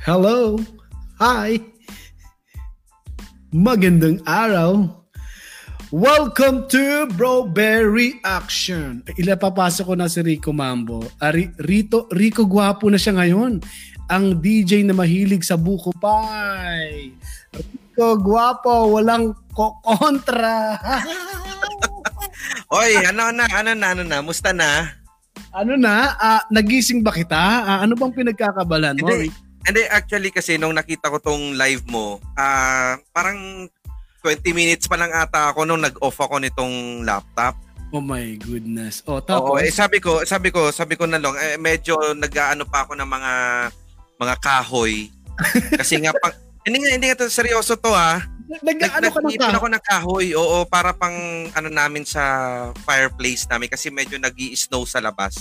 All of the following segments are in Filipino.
Hello. Hi. Magandang araw. Welcome to Bro Berry Action. Ila papasok ko na si Rico Mambo. Ari, Rito, Rico Guapo na siya ngayon. Ang DJ na mahilig sa buko pie. Rico Guapo, walang kontra. Oy, ano na, ano na, ano na, musta na? Ano na, uh, nagising ba kita? Uh, ano bang pinagkakabalan mo? Hindi, hindi, actually kasi nung nakita ko tong live mo, uh, parang 20 minutes pa lang ata ako nung nag-off ako nitong laptop. Oh my goodness. Oh, tapos? Oo, eh, sabi ko, sabi ko, sabi ko na lang, eh, medyo nag-aano pa ako ng mga mga kahoy. Kasi nga pang hindi nga hindi nga to seryoso to ah. Nag-ano ka kahoy? ako ng kahoy. Oo, para pang ano namin sa fireplace namin kasi medyo nag snow sa labas.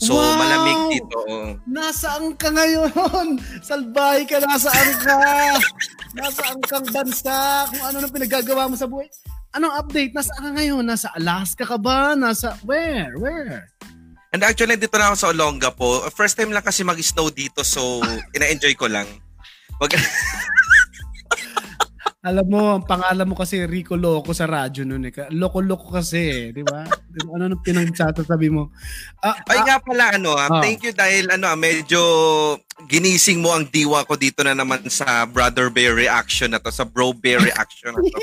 So, wow! malamig dito. Oh. Nasaan ka ngayon? Salbahay ka, nasaan ka? nasaan kang bansa? Kung ano nang pinagagawa mo sa buhay? Anong update? Nasaan ka ngayon? Nasa Alaska ka ba? Nasa where? Where? And actually, dito na ako sa Olonga po. First time lang kasi mag-snow dito, so ina-enjoy ko lang. Wag... Alam mo, ang pangalan mo kasi Rico Loco sa radyo noon eh. Loco-loco kasi, eh, di ba? ano nang pinagsasabi mo? Ah, Ay ah, nga pala, ano, ah, oh. thank you dahil ano, ah, medyo ginising mo ang diwa ko dito na naman sa Brother Bear reaction na to, sa Bro Bear reaction na to.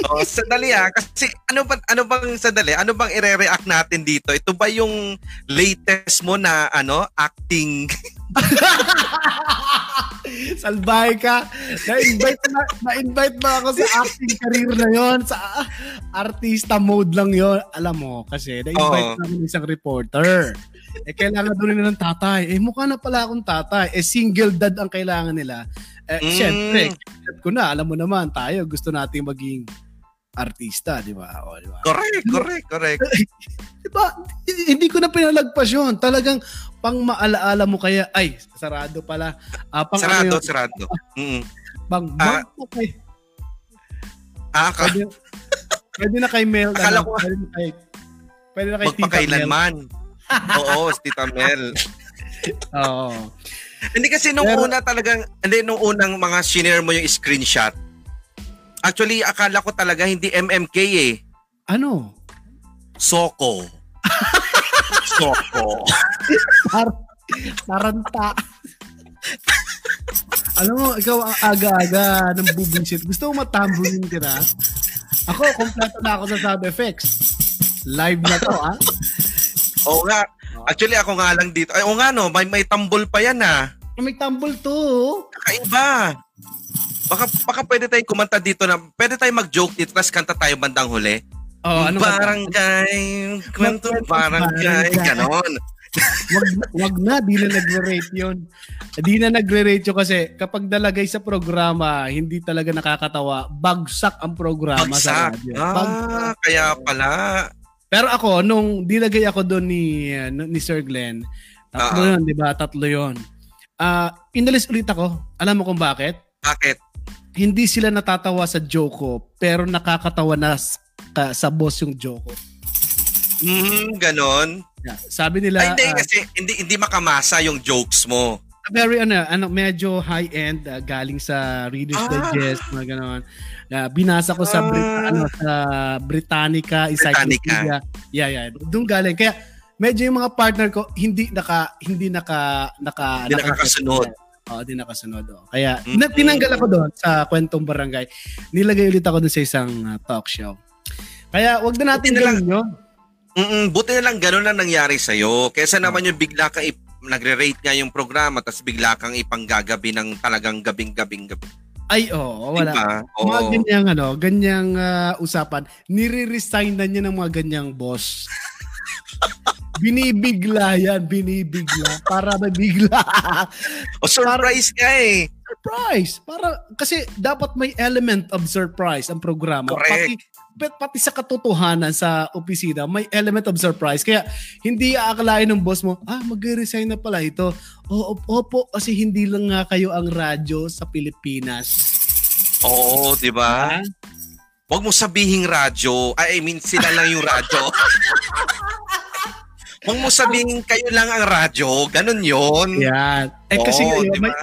so, sandali ah, kasi ano ba ano bang sandali? Ano bang ire-react natin dito? Ito ba yung latest mo na ano, acting Salbahay ka. Na-invite na, na-invite ba ako sa acting career na yon Sa artista mode lang yon Alam mo, kasi na-invite oh. namin isang reporter. Eh, kailangan doon nila ng tatay. Eh, mukha na pala akong tatay. Eh, single dad ang kailangan nila. Eh, mm. syempre, ko na, alam mo naman, tayo gusto nating maging artista, di ba? O, di ba? Correct, correct, correct. di ba? Hindi ko na pinalagpas yun. Talagang pang maalaala mo kaya, ay, sarado pala. Uh, pang sarado, ano sarado. Mm. Bang, bang, uh, okay. Ah, ka- pwede, pwede na kay Mel. Akala ano, ko, pwede na kay, pwede na kay Tita Mel. Oo, si Tita Mel. Oo. Hindi kasi nung Pero, una talagang, hindi nung unang mga shinare mo yung screenshot, Actually, akala ko talaga hindi MMK eh. Ano? Soko. Soko. Tar- taranta. Alam mo, ikaw ang aga-aga ng bubusit. Gusto mo matambulin ka na? Ako, kompleto na ako sa sound effects. Live na to, ha? Oo nga. Actually, ako nga lang dito. Ay, oo nga, no. May, may tambol pa yan, ha? May tambol to. Kakaiba. Baka, baka pwede tayong kumanta dito na, pwede tayong mag-joke dito, tapos kanta tayo bandang huli. Oh, ano barangay, kwento barangay, ganon. wag, wag na, di na nagre-rate yun. Di na nagre-rate yun kasi kapag nalagay sa programa, hindi talaga nakakatawa. Bagsak ang programa Bagsak. sa radyo. Ah, Bagsak. kaya pala. Pero ako, nung dilagay ako doon ni, uh, ni Sir Glenn, tatlo uh-huh. yun, di ba? Tatlo yun. Uh, inalis ulit ako. Alam mo kung bakit? Bakit? hindi sila natatawa sa joke ko, pero nakakatawa na sa, sa boss yung joke ko. Mm, ganon. Yeah, sabi nila Ay, hindi uh, kasi hindi hindi makamasa yung jokes mo. Very ano, ano medyo high end uh, galing sa Reader's ah. Digest mga ganon. Uh, binasa ko sa Brit- ah. ano sa Britannica Encyclopedia. Yeah, yeah. Doon galing. Kaya medyo yung mga partner ko hindi naka hindi naka naka hindi nakakasunod. Oo, di nakasunod. Oh. Kaya mm-hmm. na, tinanggal ako doon sa kwentong barangay. Nilagay ulit ako doon sa isang uh, talk show. Kaya wag na natin gawin yun. Mm buti na lang ganun lang nangyari sa'yo. Kesa naman yung bigla ka ip- nagre-rate nga yung programa tapos bigla kang ipanggagabi ng talagang gabing-gabing gabi. Ay, oo, oh, wala. Diba? Oo. Mga ganyang, ano, ganyang uh, usapan, nire-resign na niya ng mga ganyang boss. binibigla yan, binibigla. Para mabigla. o surprise ka eh. Surprise. Para, kasi dapat may element of surprise ang programa. Correct. Pati, pati sa katotohanan sa opisina, may element of surprise. Kaya hindi aakalain ng boss mo, ah, mag-resign na pala ito. O, opo, kasi hindi lang nga kayo ang radyo sa Pilipinas. Oo, di ba? Huwag mo sabihing radyo. I mean, sila lang yung radyo. Huwag mo sabihin kayo lang ang radyo. Ganun yon. Yan. Eh kasi oh, ngayon, diba? may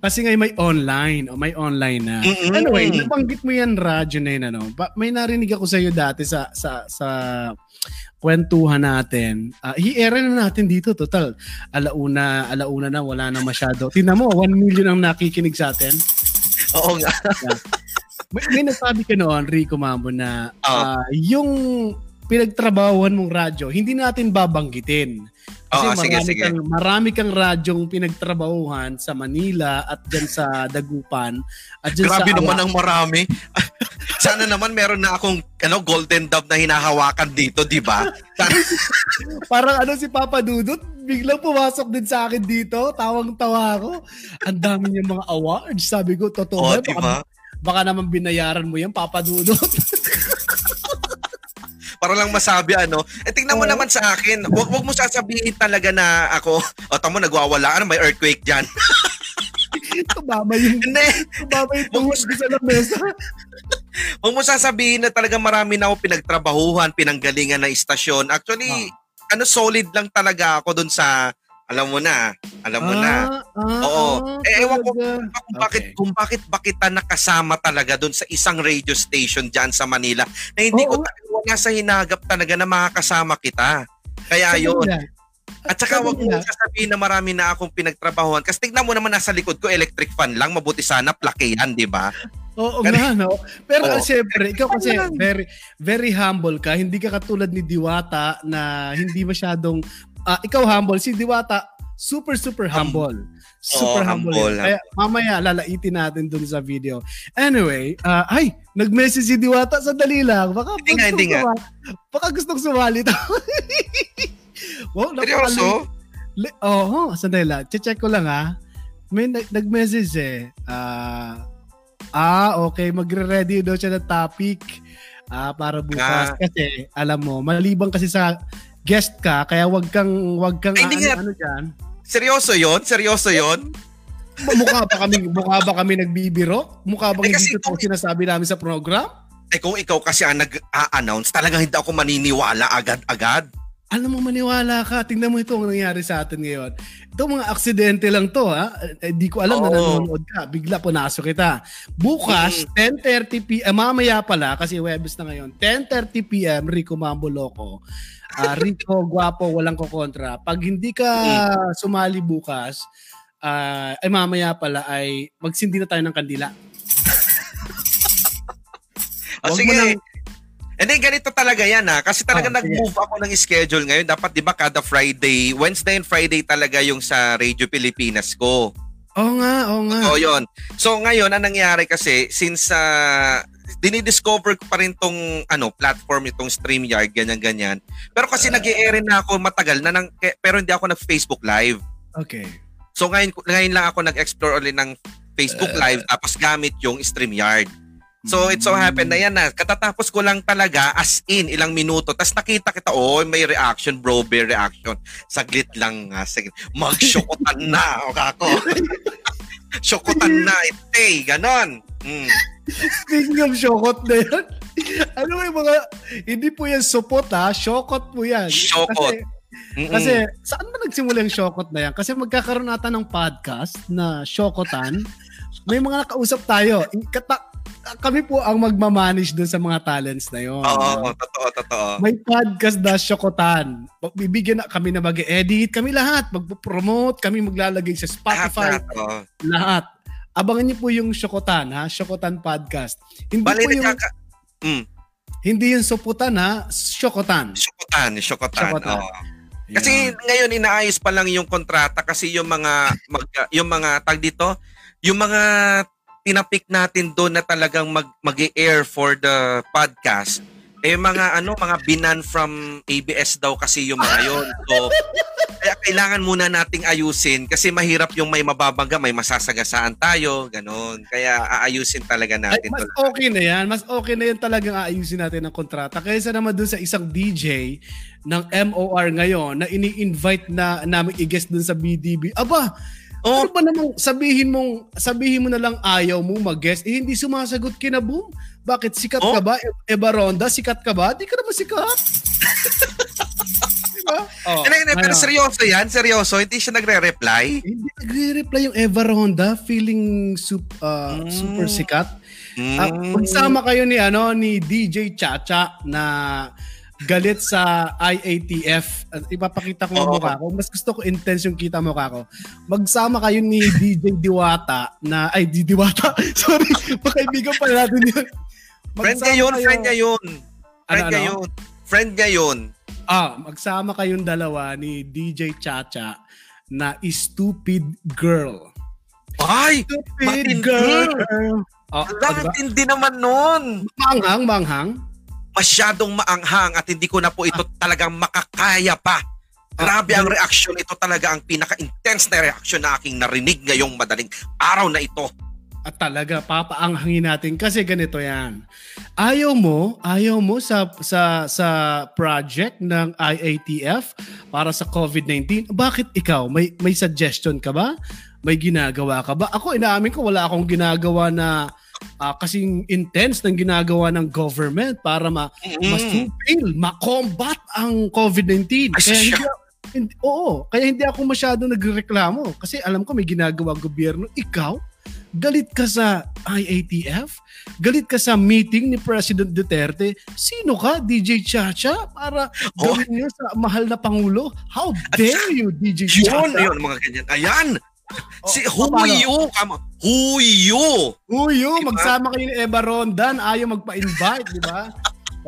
kasi ngayon may online. O may online na. Mm-hmm. Anyway, nabanggit mo yan radyo na yun. Ano? May narinig ako sa iyo dati sa, sa, sa kwentuhan natin. Uh, i-air na natin dito, total. Alauna, alauna na, wala na masyado. Tingnan mo, 1 million ang nakikinig sa atin. Oo nga. yeah. May, may nasabi ka noon, Rico Mambo, na uh, yung pinagtrabahuan mong radyo, hindi natin babanggitin. Kasi oh, marami, sige, kang, sige. marami kang radyong pinagtrabahuhan sa Manila at dyan sa Dagupan. At dyan Grabe sa naman ang marami. Sana naman meron na akong ano, golden dove na hinahawakan dito, di ba? Parang ano si Papa Dudut, biglang pumasok din sa akin dito. Tawang-tawa ako. Ang dami niyang mga awards. Sabi ko, totoo oh, ba? Diba? Baka, baka naman binayaran mo yan, Papa Dudut. para lang masabi ano. Eh tingnan mo naman sa akin, wag wag mo sasabihin talaga na ako, o tamo nagwawala ano, may earthquake diyan. Tumama yung Hindi. Tumama yung tuhod sa lamesa. Huwag mo sasabihin na talaga marami na ako pinagtrabahuhan, pinanggalingan na istasyon. Actually, ah. ano solid lang talaga ako dun sa alam mo na, alam mo ah, na. Ah, Oo. Ah, eh, ewan ko kung bakit, okay. kung bakit ba kita nakasama talaga doon sa isang radio station diyan sa Manila na hindi oh, ko talaga wala sa hinagap talaga na makakasama kita. Kaya yun. At saka wag mo sasabihin na marami na akong pinagtrabahuhan. Kasi tignan mo naman nasa likod ko, electric fan lang. Mabuti sana, plakehan, di ba? Oo nga, no? Pero oh. siyempre, ikaw kasi very, very humble ka. Hindi ka katulad ni Diwata na hindi masyadong uh, ikaw humble, si Diwata super super humble. Super oh, humble. humble. Kaya mamaya lalaitin natin dun sa video. Anyway, uh, ay, nag-message si Diwata sa lang. Baka hindi nga, hindi nga. Baka gustong sumali to. wow, Seryoso? Oo, oh, sandali lang. Check ko lang ha. May nag-message eh. Uh, ah, okay. Magre-ready daw siya ng topic ah, para bukas. Ah. Kasi, alam mo, malibang kasi sa guest ka, kaya wag kang wag kang Ay, ano, nga. ano diyan. Seryoso 'yon? Seryoso 'yon? mukha ba kami mukha ba kami nagbibiro? Mukha ba eh, hindi ito sinasabi namin sa program? Eh kung ikaw kasi ang nag-a-announce, talagang hindi ako maniniwala agad-agad. Alam mo, maniwala ka. Tingnan mo ito ang nangyari sa atin ngayon. Ito mga aksidente lang to, ha? Eh, di ko alam oh. na nanonood ka. Bigla punasok kita. Bukas, mm. 10.30 p.m. Eh, mamaya pala, kasi Webes na ngayon. 10.30 p.m. Rico Mambo Loco uh, Rico, guwapo, walang kokontra. Pag hindi ka sumali bukas, uh, ay mamaya pala ay magsindi na tayo ng kandila. o sige. Nang... Hindi, ganito talaga yan ha. Kasi talaga oh, nag-move yes. ako ng schedule ngayon. Dapat di ba kada Friday, Wednesday and Friday talaga yung sa Radio Pilipinas ko. Oo nga, oo nga. Oo, yun. So ngayon, ang nangyari kasi, since uh, dinidiscover ko pa rin tong ano, platform itong StreamYard, ganyan-ganyan. Pero kasi uh, nag air na ako matagal na, nang, pero hindi ako nag-Facebook Live. Okay. So ngayon, ngayon lang ako nag-explore ulit ng Facebook uh, Live tapos gamit yung StreamYard. So it so happened na yan na katatapos ko lang talaga as in ilang minuto tapos nakita kita oh may reaction bro bear reaction saglit lang nga saglit magsyokotan na o kako syokotan na ite ganon mm. Speaking of shokot na yan, ano yung mga, hindi po yan supot ha, shokot po yan. Shokot. Kasi, Mm-mm. kasi saan ba nagsimula yung shokot na yan? Kasi magkakaroon nata ng podcast na shokotan. May mga nakausap tayo. Kata, kami po ang magmamanage dun sa mga talents na yon. Oo, no? totoo, totoo. May podcast na Shokotan. Bibigyan na kami na mag-edit. Kami lahat. Mag-promote. Kami maglalagay sa Spotify. Lahat. lahat, lahat. Abangan niyo po yung Shokotan ha, Shokotan podcast. Hindi Bali, po yung kaka- mm. Hindi yung Soputan ha, Shokotan. Shokotan, Shokotan. Shokotan. Oh. Kasi ngayon inaayos pa lang yung kontrata kasi yung mga mag, yung mga tag dito, yung mga tinapik natin doon na talagang mag mag-air for the podcast eh mga ano, mga binan from ABS daw kasi yung mga yon. So kaya kailangan muna nating ayusin kasi mahirap yung may mababangga, may masasagasaan tayo, ganun. Kaya aayusin talaga natin. Ay, mas okay na yan. Mas okay na yan talagang aayusin natin ang kontrata. Kaysa naman dun sa isang DJ ng MOR ngayon na ini-invite na namin i-guest dun sa BDB. Aba, Oh. Ano ba namang sabihin mong sabihin mo na lang ayaw mo mag-guest eh hindi sumasagot kina Boom? Bakit sikat oh. ka ba? Eba Ronda, sikat ka ba? Di ka naman sikat. ba? Oh, hindi, hindi, pero seryoso yan, seryoso. Hindi siya nagre-reply. Hindi nagre-reply yung Eva Ronda, feeling sup, uh, mm. super sikat. Mm. Uh, magsama kayo ni ano ni DJ Chacha na galit sa IATF. At ipapakita ko yung mukha ko. Mas gusto ko intense yung kita mukha ko. Magsama kayo ni DJ Diwata na, ay, di Diwata. Sorry, pakaibigan pa natin yun. Magsama friend niya yun, kayo, friend niya yun. Friend ano, niya ano? yun. Friend niya yun. Ah, magsama kayong dalawa ni DJ Chacha na Stupid Girl. Ay! Stupid Girl! Oh, Ang diba? hindi naman nun. Manghang, manghang masyadong maanghang at hindi ko na po ito talagang makakaya pa. Grabe ang reaction. Ito talaga ang pinaka-intense na reaction na aking narinig ngayong madaling araw na ito. At talaga, papaanghangin natin kasi ganito yan. Ayaw mo, ayaw mo sa, sa, sa project ng IATF para sa COVID-19. Bakit ikaw? May, may suggestion ka ba? May ginagawa ka ba? Ako, inaamin ko, wala akong ginagawa na uh, kasing intense ng ginagawa ng government para ma mm-hmm. masupil, ma-combat ang COVID-19. Kaya hindi, hindi, oo, kaya hindi ako masyado nagreklamo kasi alam ko may ginagawa gobyerno. Ikaw, galit ka sa IATF? Galit ka sa meeting ni President Duterte? Sino ka, DJ Chacha, para oh. gawin yun sa mahal na Pangulo? How dare you, DJ Chacha? Yun, yun, mga ganyan. Ayan! Si oh, Huyo, kama. Huyo. Huyo, diba? magsama kayo ni Eva Rondan, ayaw magpa-invite, di ba?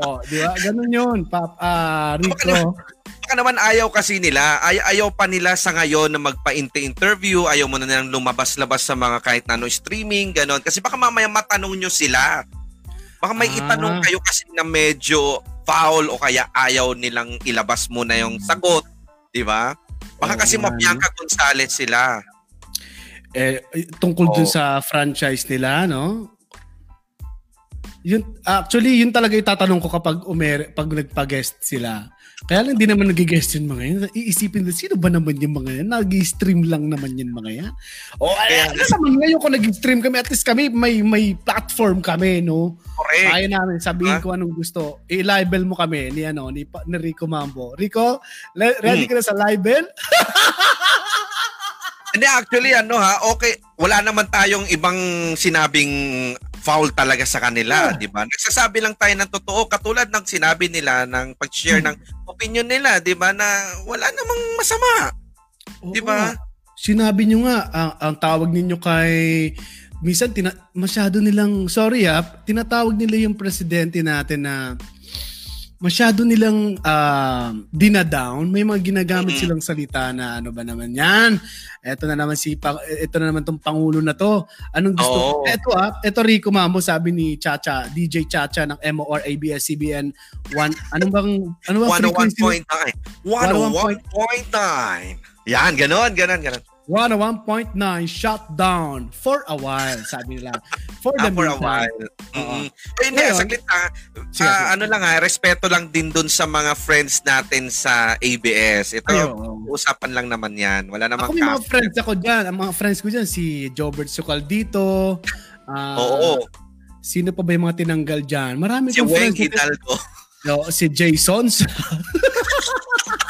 oh, di ba? Ganun 'yun, Pap uh, Rico. Baka naman ayaw kasi nila, ay ayaw pa nila sa ngayon na magpa-interview, ayaw mo na nilang lumabas-labas sa mga kahit na ano streaming, ganon. Kasi baka mamaya matanong nyo sila. Baka may ah. itanong kayo kasi na medyo foul o kaya ayaw nilang ilabas muna yung sagot, di ba? Baka oh, kasi man. Bianca Gonzales sila eh tungkol oh. dun sa franchise nila, no? Yun actually yun talaga itatanong ko kapag umer pag nagpa-guest sila. Kaya lang hindi naman nag-guest yun mga yan. Iisipin na, sino ba naman yung mga yan? Nag-stream lang naman yan mga yan. O, Kaya, ano naman ngayon kung nag-stream kami, at least kami, may may platform kami, no? Correct. Kaya namin, sabihin huh? ko anong gusto. I-libel mo kami ni, ano, ni, ni Rico Mambo. Rico, ready hmm. ka na sa libel? Hindi, actually, ano ha, okay, wala naman tayong ibang sinabing foul talaga sa kanila, yeah. di ba? Nagsasabi lang tayo ng totoo, katulad ng sinabi nila, ng pag-share hmm. ng opinion nila, di ba, na wala namang masama. Di ba? Sinabi nyo nga, ang, ang tawag ninyo kay minsan tina, masyado nilang sorry ah, tinatawag nila yung presidente natin na masyado nilang uh, dinadown. May mga ginagamit mm-hmm. silang salita na ano ba naman yan? Ito na naman si ito na naman tong pangulo na to. Anong gusto? Oh. Ito ah, ito Rico Mambo sabi ni Chacha, DJ Chacha ng MOR ABS-CBN 1 anong bang ano bang 101.9. 101.9. Yan, ganoon, ganoon, ganoon. 101.9 shutdown for a while, sabi nila. For the ah, for a while. Mm-hmm. Eh, hindi, saglit ah. Uh, ano lang ha, respeto lang din dun sa mga friends natin sa ABS. Ito, Ay, usapan lang naman yan. Wala namang Ako may mga friends ako dyan. Ang mga friends ko dyan, si Jobert Sucaldito. Uh, Oo. Sino pa ba yung mga tinanggal dyan? Marami si Wayne Hidalgo. No, si Jason.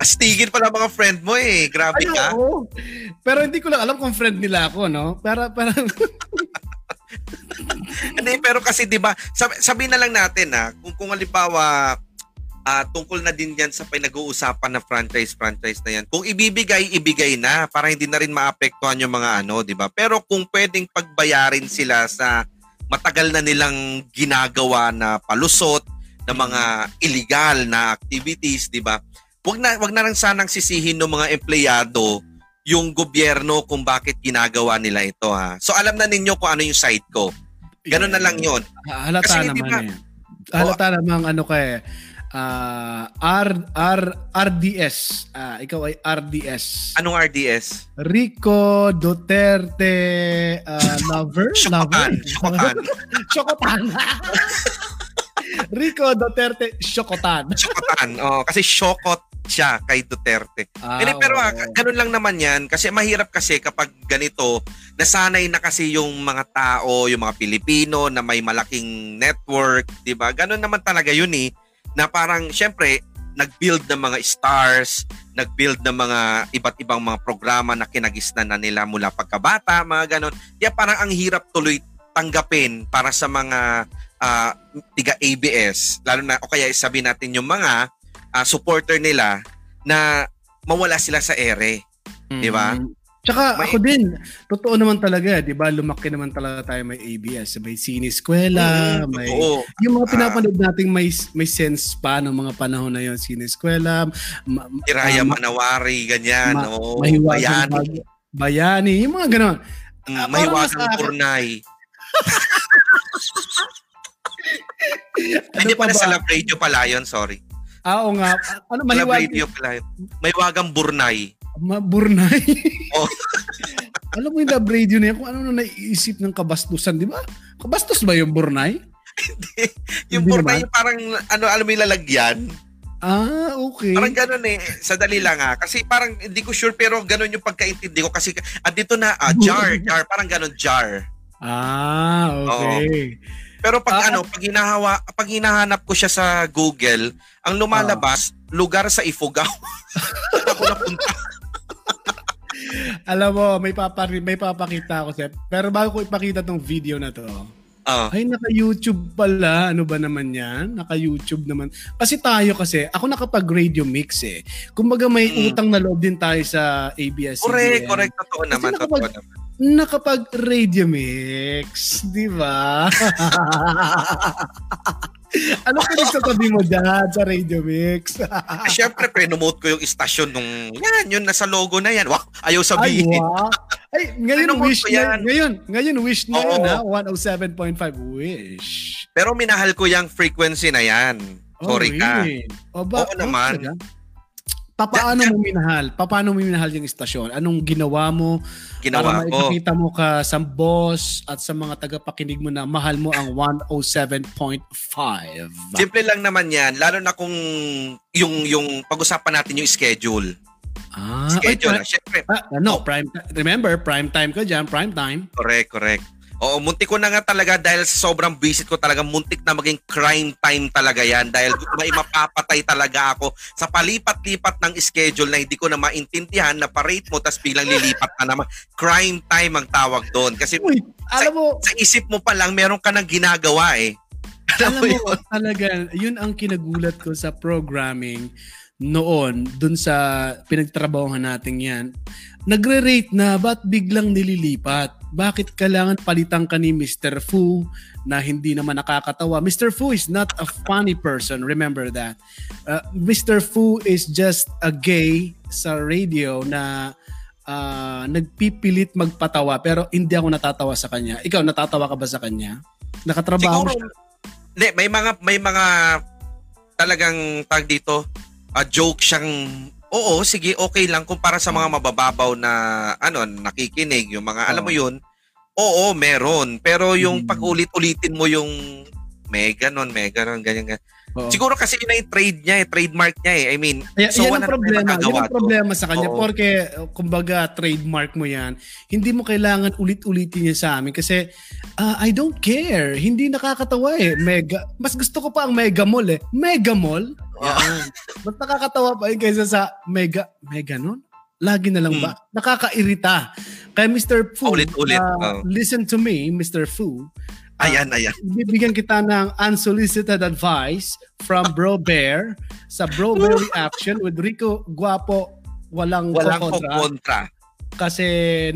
Astigin pala mga friend mo eh. Grabe Ay, ka. Oo. Pero hindi ko lang alam kung friend nila ako, no? Para, para... hindi, pero kasi 'di ba, sabi, sabi na lang natin ha, kung kung halimbawa uh, tungkol na din yan sa pinag-uusapan na franchise franchise na yan. Kung ibibigay, ibigay na para hindi na rin maapektuhan yung mga ano, 'di ba? Pero kung pwedeng pagbayarin sila sa matagal na nilang ginagawa na palusot ng mga illegal na activities, 'di ba? Wag na wag na lang sanang sisihin ng mga empleyado yung gobyerno kung bakit ginagawa nila ito ha. So alam na ninyo kung ano yung side ko. Ganun na lang 'yon. Halata Kasi, naman diba, eh. Halata oh, namang ano kay uh, R R RDS. Uh, ikaw ay RDS. Anong RDS? Rico Duterte uh, lover, Shokotan. lover. Shokotan. Shokotan. Rico Duterte Shokotan. Shokotan. Oh, kasi Shokot siya kay Duterte. Ah, Hindi, pero oh. ganun lang naman yan. Kasi mahirap kasi kapag ganito, nasanay na kasi yung mga tao, yung mga Pilipino na may malaking network, di ba? Ganun naman talaga yun eh. Na parang, syempre, nag-build ng mga stars, nag-build ng mga iba't ibang mga programa na kinagisnan na nila mula pagkabata, mga ganon. Kaya parang ang hirap tuloy tanggapin para sa mga uh, tiga ABS, lalo na o kaya sabi natin yung mga uh, supporter nila na mawala sila sa ere. Mm-hmm. 'Di ba? Tsaka may, ako din, totoo naman talaga, 'di ba? Lumaki naman talaga tayo may ABS, may sineskwela, mm, may totoo. yung mga pinapanood uh, nating may may sense pa ng mga panahon na 'yon, sineskwela, ma, Iraya uh, Manawari, ganyan, ma, oh, bayani. bayani, yung mga ganoon. Mm, uh, mahiwagang purnay. ano Hindi pala ba? sa Love Radio pala yun, sorry. Ah, oo nga. Ano, mahiwagang... Love Radio pala yun. Mahiwagang burnay. Maburnay. Oh. Alam mo yung lab radio na yan, kung ano na naiisip ng kabastusan, di ba? Kabastos ba yung Burnay? Hindi. yung Hindi Burnay naman? parang, ano, alam mo yung lalagyan? Ah, okay. Parang ganun eh. Sa dali lang ha. Ah. Kasi parang hindi ko sure pero ganun yung pagkaintindi ko. Kasi at dito na, ah, jar, jar. Parang ganun, jar. Ah, okay. Oo. Pero pag ah, ano, pag hinahawa, pag hinahanap ko siya sa Google, ang lumalabas, ah. lugar sa Ifugao. Ako napunta. Alam mo, may, papari, may papakita ako sir. Pero bago ko ipakita tong video na to, uh. ay naka-YouTube pala. Ano ba naman yan? Naka-YouTube naman. Kasi tayo kasi, ako nakapag-radio mix eh. Kumbaga may mm. utang na loob din tayo sa ABS-CBN. Correct, correct. Totoo naman, nakapag, totoo naman nakapag-radio mix, di ba? ano pinagsasabi mo dyan sa Radio Mix? Siyempre, pre-nomote ko yung istasyon nung, yan, yun, nasa logo na yan. Wow, ayaw sabihin. Ay, wow. Ay ngayon wish na, ngayon, ngayon wish na Oo. yun ha, 107.5 wish. Pero minahal ko yung frequency na yan. Oh, Sorry oh, really? ka. O ba, Oo naman. Oh, Paano mo minahal? Paano mo minahal yung istasyon? Anong ginawa mo ginawa para maipakita mo ka sa boss at sa mga tagapakinig mo na mahal mo ang 107.5? Simple lang naman yan. Lalo na kung yung, yung pag-usapan natin yung schedule. Ah, schedule. Ay, pri- Siyempre. Ah, no, oh. prime, remember, prime time ka dyan, prime time. Correct, correct. Oo, muntik ko na nga talaga dahil sa sobrang visit ko talaga muntik na maging crime time talaga yan dahil may mapapatay talaga ako sa palipat-lipat ng schedule na hindi ko na maintindihan na pa-rate mo tapos bilang lilipat na naman. Crime time ang tawag doon kasi Uy, alam mo, sa isip mo pa lang meron ka nang ginagawa eh. Alam, alam mo, talaga, yun ang kinagulat ko sa programming noon dun sa pinagtrabahohan natin yan nagre-rate na, ba't biglang nililipat? Bakit kailangan palitan ka ni Mr. Fu na hindi naman nakakatawa? Mr. Fu is not a funny person, remember that. Uh, Mr. Fu is just a gay sa radio na uh, nagpipilit magpatawa pero hindi ako natatawa sa kanya. Ikaw, natatawa ka ba sa kanya? Nakatrabaho Siguro, siya? Hindi, may mga, may mga talagang tag dito, uh, joke siyang oo, sige, okay lang kung para sa mga mabababaw na ano, nakikinig, yung mga, oh. alam mo yun, oo, meron. Pero yung hmm. pag-ulit-ulitin mo yung may ganon, may ganon, ganyan, ganyan. Oo. Siguro kasi yun yung trade niya eh, trademark niya eh. I mean, y- so yan ang problema, yan ang problema sa kanya. Oo. Porque, kumbaga, trademark mo yan, hindi mo kailangan ulit-ulitin niya sa amin kasi uh, I don't care. Hindi nakakatawa eh. Mega, mas gusto ko pa ang Mega Mall eh. Mega Mall? Yan. mas nakakatawa pa yun kaysa sa Mega, Mega nun? Lagi na lang ba? Hmm. Nakakairita. Kaya Mr. Fu, ulit-ulit. Uh, oh. listen to me, Mr. Fu. Ayan, ayan. Bibigyan kita ng unsolicited advice from Bro Bear sa Bro Bear Reaction with Rico Guapo walang, walang kontra. kontra. Kasi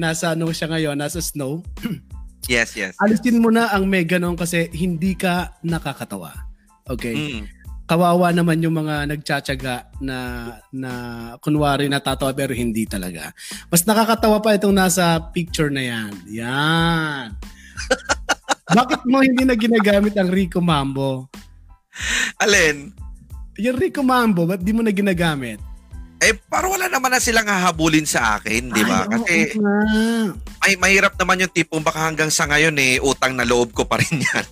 nasa ano siya ngayon, nasa snow. yes, yes. Alisin mo na ang mega noon kasi hindi ka nakakatawa. Okay? Mm. Kawawa naman yung mga nagtsatsaga na na kunwari natatawa pero hindi talaga. Mas nakakatawa pa itong nasa picture na yan. Yan. Bakit mo hindi na ginagamit ang Rico Mambo? Alin? Yung Rico Mambo, ba't di mo na ginagamit? Eh, para wala naman na silang hahabulin sa akin, di ba? Kasi may mahirap naman yung tipong baka hanggang sa ngayon eh, utang na loob ko pa rin yan.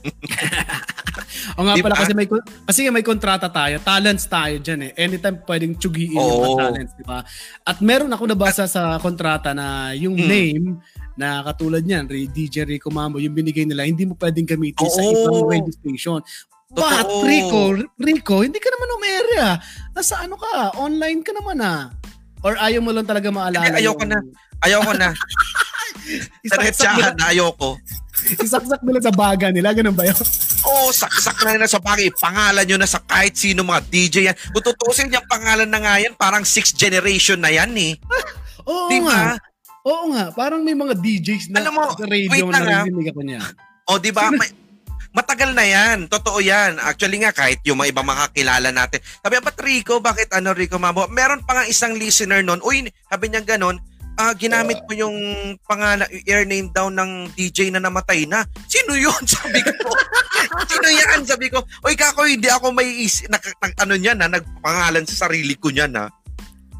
o nga diba? pala kasi may kasi may kontrata tayo, talents tayo diyan eh. Anytime pwedeng tsugiin oh. yung talents, di ba? At meron ako nabasa sa kontrata na yung hmm. name na katulad niyan, DJ Rico Mambo, yung binigay nila, hindi mo pwedeng gamitin oh. sa ibang radio station. But Rico, Rico, hindi ka naman umere ah. nasa ano ka, online ka naman ah. Or ayaw mo lang talaga maalala? Ay, ayoko na. Ayoko na. Diretsahan na ayoko. Isaksak nila sa baga nila, ganun ba yun? Oo, oh, saksak na nila sa bagay. Pangalan nyo na sa kahit sino mga DJ yan. Kung tutusin yung pangalan na nga yan, parang sixth generation na yan eh. Oo diba? nga. Oo nga, parang may mga DJs na Alam mo, sa radio na narinig ako niya. O, oh, di ba? May, matagal na yan. Totoo yan. Actually nga, kahit yung mga ibang makakilala natin. Sabi, ba't Rico? Bakit ano, Rico Mamo? Meron pa nga isang listener noon. Uy, sabi niya ganon, uh, ginamit mo yung pangalan, air name down ng DJ na namatay na. Sino yun? Sabi ko. Sino yan? Sabi ko, oy kako, hindi ako may is, nag, nag, ano niyan na, nagpangalan sa sarili ko niyan na.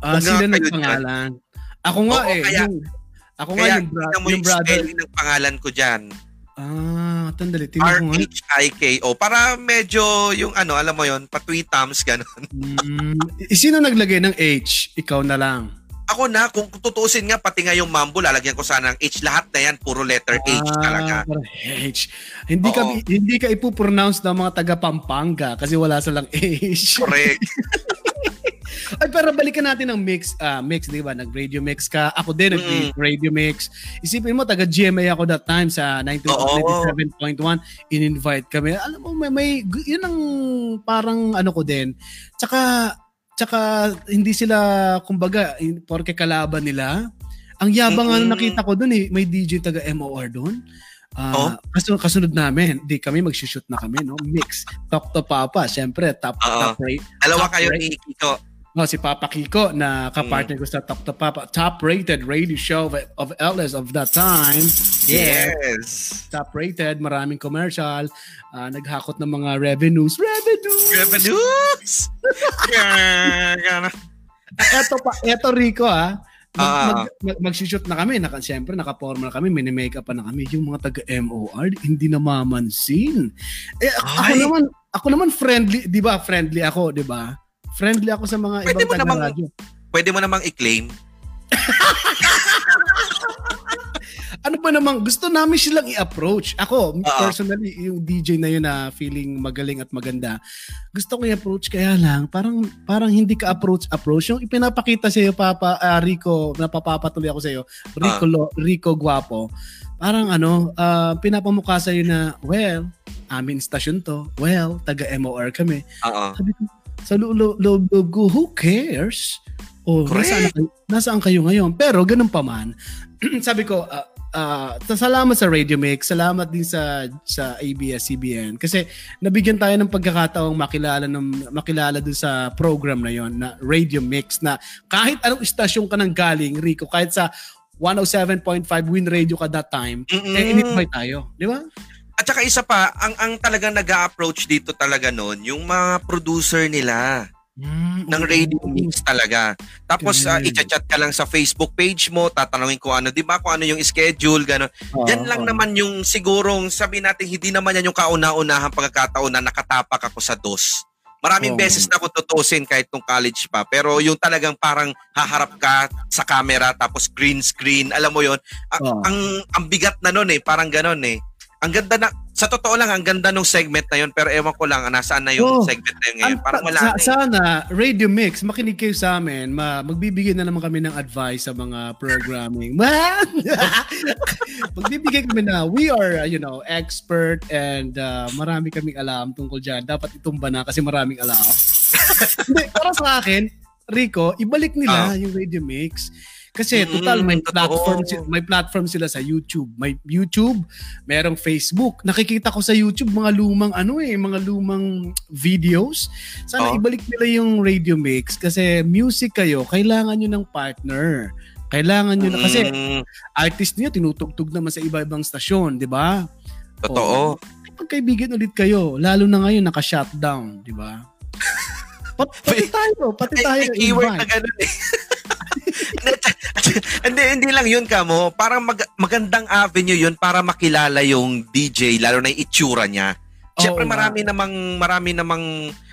Ah, uh, sila nagpangalan. Ako nga Oo, eh. Kaya, yung, ako nga yung, bra- mo yung, brother. spelling ng pangalan ko dyan. Ah, tandali. R-H-I-K-O. Para medyo yung ano, alam mo yon patwitams, gano'n. mm, sino naglagay ng H? Ikaw na lang. Ako na, kung tutuusin nga, pati nga yung mambo, lalagyan ko sana ng H. Lahat na yan, puro letter H ah, talaga. H. Hindi Oo. ka hindi ka ipo-pronounce ng mga taga Pampanga kasi wala silang H. Correct. Ay, pero balikan natin ng mix. Uh, mix, di ba? Nag-radio mix ka. Ako din, mm. nag-radio mix. Isipin mo, taga GMA ako that time sa 97.1. In-invite kami. Alam mo, may, may, yun ang parang ano ko din. Tsaka, tsaka hindi sila, kumbaga, porke kalaban nila. Ang yabang mm-hmm. nga nakita ko doon eh, may DJ taga MOR doon. Uh, oh? kasunod, kasunod namin, di kami mag-shoot na kami, no? Mix. Talk to Papa, syempre, top, Uh-oh. top rate. Dalawa top kayo rate. ni Kiko. No, si Papa Kiko na kapartner mm. ko sa Talk to Papa, top-rated radio show of, of LS of that time. Yes. Top-rated, maraming commercial, uh, naghakot ng mga revenues. Revenues! Revenues! eto pa, eto Rico ah. Mag, uh, mag, mag, mag-shoot na kami. Naka, siyempre, naka-formal na kami. Mini-makeup pa na kami. Yung mga taga-MOR, hindi na mamansin. Eh, ako naman, ako naman friendly, di ba? Friendly ako, di ba? Friendly ako sa mga pwede ibang taga-radyo. Pwede mo namang i-claim. ano ba namang gusto namin silang i-approach. Ako, uh-huh. personally, yung DJ na yun na feeling magaling at maganda, gusto ko i-approach kaya lang, parang parang hindi ka approach approach yung ipinapakita sa iyo Papa uh, Rico, napapapatuloy ako sa iyo, Rico uh-huh. Rico Guapo. Parang ano, uh, pinapamukha sa iyo na, well, amin stasyon to. Well, taga MOR kami. Oo. Sabi ko, sa loob, loob ko, who cares? O, nasaan, nasaan kayo ngayon? Pero, ganun pa man, sabi ko, uh, uh, salamat sa Radio Mix, salamat din sa sa ABS-CBN kasi nabigyan tayo ng pagkakataong makilala ng makilala dun sa program na yon na Radio Mix na kahit anong istasyon ka nang galing, Rico, kahit sa 107.5 Win Radio ka that time, Mm-mm. eh invite tayo, di ba? At saka isa pa, ang ang talagang nag-approach dito talaga noon, yung mga producer nila. Mm, ng radio mix talaga. Tapos uh, i-chat ka lang sa Facebook page mo, tatanungin ko ano, 'di ba, kung ano yung schedule, gano'n. Uh, yan lang uh, naman yung sigurong sabi natin hindi naman yan yung kauna-unahang pagkakataon na nakatapak ako sa DOS. Maraming oh. beses na ako tutusin kahit nung college pa. Pero yung talagang parang haharap ka sa camera tapos green screen, alam mo yon ang, oh. ang, ang bigat na noon eh, parang gano'n eh ang ganda na sa totoo lang ang ganda ng segment na yun pero ewan ko lang nasaan na yung oh, sa-segment na yun ngayon. Parang wala. Sa, na, eh. sana Radio Mix makinig kayo sa amin. Ma, magbibigay na naman kami ng advice sa mga programming. magbibigay kami na we are uh, you know expert and uh, marami kaming alam tungkol diyan. Dapat itumba na kasi maraming alam. Hindi, para sa akin, Rico, ibalik nila uh, yung Radio Mix kasi total may platform mm, may platform sila sa YouTube. May YouTube, merong Facebook. Nakikita ko sa YouTube mga lumang ano eh, mga lumang videos. Sana oh. ibalik nila yung Radio Mix kasi music kayo, kailangan niyo ng partner. Kailangan niyo na kasi mm. artist niyo tinutugtog naman sa iba-ibang stasyon, 'di ba? Totoo. Oh, pagkaibigan ulit kayo, lalo na ngayon naka-shutdown, 'di ba? pati tayo, pati tayo. May keyword na ganun eh. hindi, hindi lang yun ka mo. Parang mag, magandang avenue yun para makilala yung DJ, lalo na yung itsura niya. Siyempre, oh, marami namang, marami namang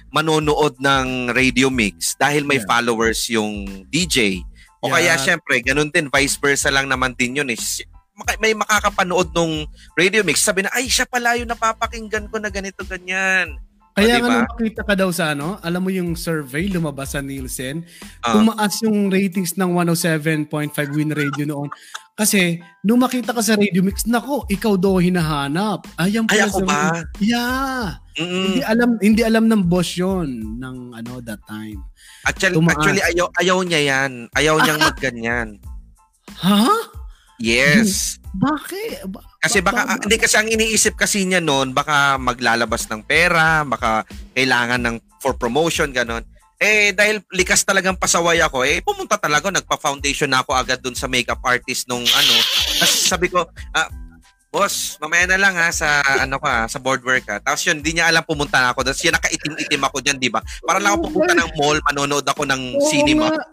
manonood ng radio mix dahil may yeah. followers yung DJ. O yeah. kaya, siyempre, ganun din, vice versa lang naman din yun. Eh. May makakapanood nung radio mix, sabi na, ay, siya pala yung napapakinggan ko na ganito, ganyan. Kaya diba? nga nung makita ka daw sa ano, alam mo yung survey lumabas sa Nielsen, uh, tumaas yung ratings ng 107.5 Win Radio noon. Kasi nung makita ka sa Radio Mix, nako, ikaw daw hinahanap. Ayan Ay, ako ba? Yeah. Mm-mm. Hindi alam hindi alam ng boss 'yon ng ano that time. Actually, tumaas. actually ayaw ayaw niya 'yan. Ayaw niyang magganyan. Ha? Yes. Bakit? Ba- kasi baka ba- hindi kasi ang iniisip kasi niya noon baka maglalabas ng pera, baka kailangan ng for promotion ganon. Eh dahil likas talagang pasaway ako, eh pumunta talaga nagpa-foundation na ako agad dun sa makeup artist nung ano. Tapos sabi ko, ah, boss, mamaya na lang ha sa ano ka, sa board work ha. Tapos yun, hindi niya alam pumunta na ako. Tapos yun, nakaitim-itim ako diyan, di ba? Para lang ako pupunta ng mall, manonood ako ng Oo cinema. Nga.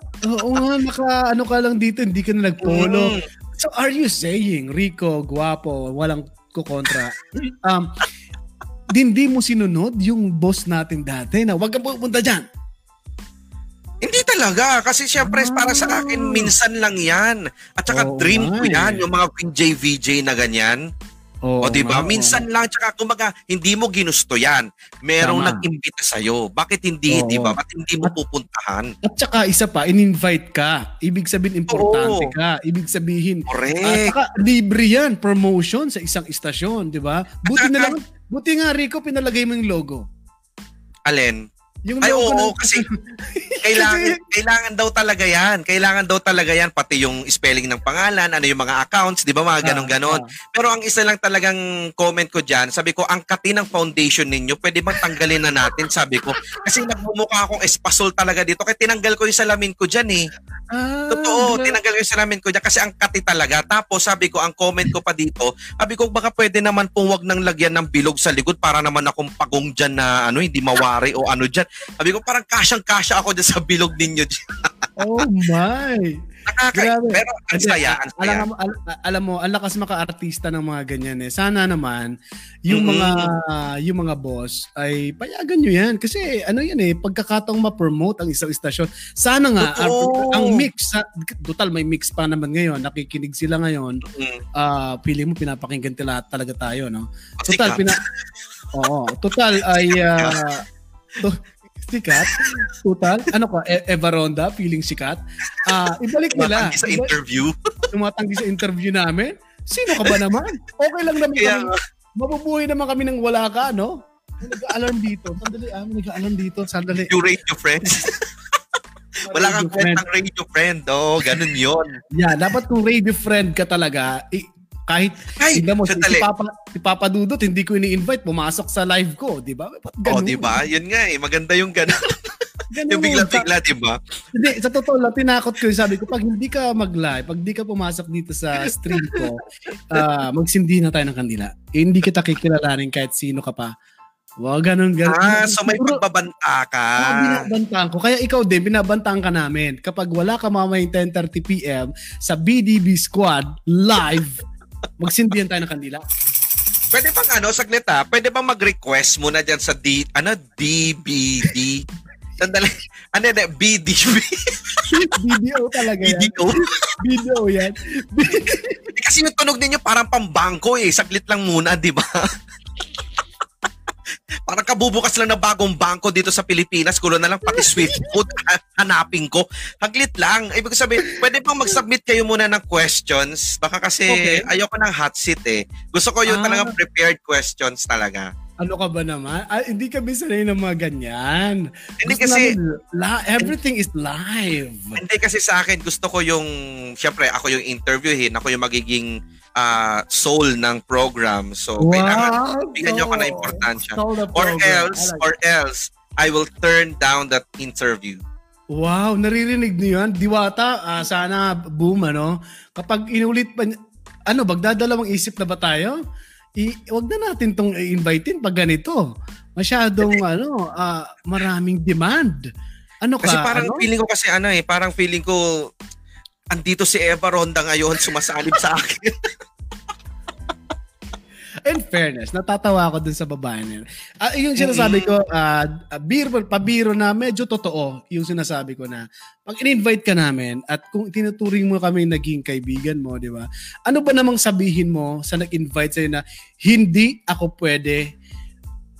Oo nga, naka ano ka lang dito, hindi ka na nagpolo. Mm. So are you saying, Rico, guwapo, walang kukontra, um, hindi mo sinunod yung boss natin dati na wag ka pupunta dyan. Hindi talaga. Kasi syempre, ah. para sa akin, minsan lang yan. At saka oh, dream ko yan, yung mga VJ, VJ na ganyan. Oh, o diba? Oh, Minsan lang, tsaka kumbaga, hindi mo ginusto yan. Merong Tama. nag-imbita sa'yo. Bakit hindi, oh, di ba? Bakit hindi mo pupuntahan? At saka isa pa, in-invite ka. Ibig sabihin, importante oh. ka. Ibig sabihin, Correct. At saka, libre yan, promotion sa isang istasyon, di ba? Buti na lang, buti nga, Rico, pinalagay mo yung logo. Alin? Yung Ay, oo, ng... kasi kailangan, kailangan daw talaga yan. Kailangan daw talaga yan, pati yung spelling ng pangalan, ano yung mga accounts, di ba, mga ganon-ganon. Ah, ah. Pero ang isa lang talagang comment ko dyan, sabi ko, ang kati ng foundation ninyo, pwede bang tanggalin na natin, sabi ko. Kasi nagmumukha akong espasol talaga dito, kaya tinanggal ko yung salamin ko dyan eh. Ah, Totoo, gra- tinanggal ko yung salamin ko dyan kasi ang kati talaga. Tapos sabi ko, ang comment ko pa dito, sabi ko, baka pwede naman pong wag nang lagyan ng bilog sa likod para naman akong pagong dyan na ano, hindi mawari o ano dyan. Sabi ko, parang kasyang-kasya ako dyan sa bilog ninyo dyan. oh my! Nakaka- pero ang saya, ang saya. Alam, al, alam mo, ang lakas maka-artista ng mga ganyan eh. Sana naman, yung mm-hmm. mga yung mga boss ay payagan nyo yan. Kasi ano yan eh, pagkakataong ma-promote ang isang istasyon. Sana nga, ang, ang mix, total may mix pa naman ngayon, nakikinig sila ngayon, mm-hmm. uh, pili mo pinapakinggan tila, talaga tayo, no? Total, pina, Oo, total ay uh, to, sikat? Total? Ano ka? E- Eva Ronda, feeling sikat? Uh, ibalik nila. Tumatanggi sa interview. Tumatanggi sa interview namin. Sino ka ba naman? Okay lang naman Kaya, kami. Mabubuhay naman kami ng wala ka, no? Nag-alarm dito. Sandali, ah, nag-alarm dito. Sandali. You radio friends. Wala kang kwentang radio friend. Oo, oh, ganun yon. Yeah, dapat kung radio friend ka talaga, i- kahit Ay, mo, si, si, Papa, si Papa Dudut, hindi ko ini-invite, pumasok sa live ko, di ba? Oh, di ba? Yun nga eh, maganda yung ganun. yung bigla-bigla, di ba? Hindi, sa totoo lang, tinakot ko yung sabi ko, pag hindi ka mag-live, pag hindi ka pumasok dito sa stream ko, uh, magsindi na tayo ng kandila. Eh, hindi kita kikilalanin kahit sino ka pa. Wow, ganun, ganun. Ah, so may pagbabanta ka. Ah, binabantaan ko. Kaya ikaw din, binabantaan ka namin. Kapag wala ka mamayang 10.30pm sa BDB Squad live, Magsindihan tayo ng kandila. Pwede bang ano, saglit ha, pwede bang mag-request muna dyan sa D, ano, DBD? Sandali, ano yan, BDB? BDO talaga yan. BDO? BDO yan. Kasi yung tunog ninyo parang pambangko eh, saglit lang muna, di ba? Parang kabubukas lang na bagong bangko dito sa Pilipinas. Kulo na lang pati Swift Food hanapin ko. Haglit lang. Ibig sabihin, pwede pang mag-submit kayo muna ng questions. Baka kasi okay. ayoko ng hot seat eh. Gusto ko yung ah. talagang prepared questions talaga. Ano ka ba naman? Ah, hindi ka bisanay ng mga ganyan. Hindi gusto kasi... La, everything is live. Hindi kasi sa akin, gusto ko yung... Siyempre, ako yung interviewin. Ako yung magiging uh, soul ng program. So, wow, kailangan bigyan nyo ka na importansya. Or else, like or else, I will turn down that interview. Wow, naririnig niyo yan? Diwata, uh, sana boom, ano? Kapag inulit pa, ano, magdadalawang isip na ba tayo? i, wag na natin tong i-invitein pag ganito. Masyadong ano, uh, maraming demand. Ano ka? Kasi parang ano? feeling ko kasi ano eh, parang feeling ko andito si Eva Ronda ngayon sumasalib sa akin. in fairness, natatawa ako dun sa babae niya. Uh, yung sinasabi ko, uh, biro, pabiro na medyo totoo yung sinasabi ko na pag in-invite ka namin at kung tinuturing mo kami naging kaibigan mo, di ba? Ano ba namang sabihin mo sa nag-invite sa'yo na hindi ako pwede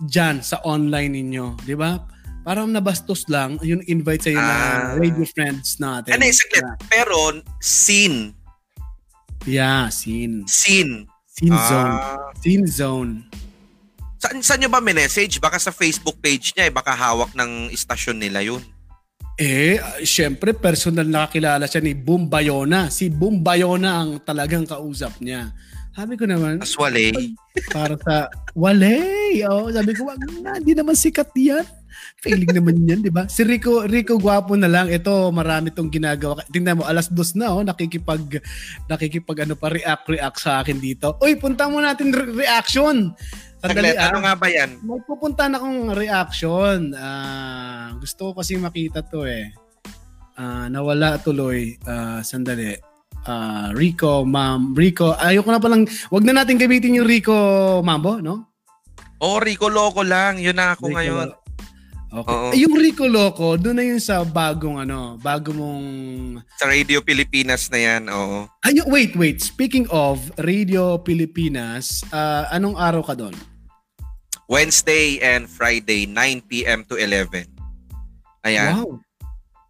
dyan sa online ninyo, di ba? Parang nabastos lang yung invite sa'yo ah. na radio friends natin. Ano, saglit. Pero, scene. Yeah, scene. Scene. Scene ah. zone. Scene zone. Saan, saan nyo ba message? Baka sa Facebook page niya, eh, baka hawak ng istasyon nila yun. Eh, uh, syempre, personal nakakilala siya ni Boom Bayona. Si Boom Bayona ang talagang kausap niya. Sabi ko naman, As wale. Para sa wale. Oh, sabi ko, wag na, hindi naman sikat yan. Feeling naman yan, di ba? Si Rico, Rico Guapo na lang. Ito, marami tong ginagawa. Tingnan mo, alas dos na, oh, nakikipag, nakikipag ano pa, react, react sa akin dito. Uy, punta mo natin re- reaction. Sandali, ano nga ba yan? May pupunta na akong reaction. Uh, gusto ko kasi makita to eh. Uh, nawala tuloy. Uh, sandali uh, Rico, Ma'am, Rico. Ayoko na palang, wag na natin gamitin yung Rico Mambo, no? Oh, Rico Loco lang. Yun na ako Rico ngayon. Okay. Oo. Eh, yung Rico Loco, doon na yun sa bagong ano, bago mong... Sa Radio Pilipinas na yan, oo. Ay, wait, wait. Speaking of Radio Pilipinas, uh, anong araw ka doon? Wednesday and Friday, 9 p.m. to 11. Ayan. Wow.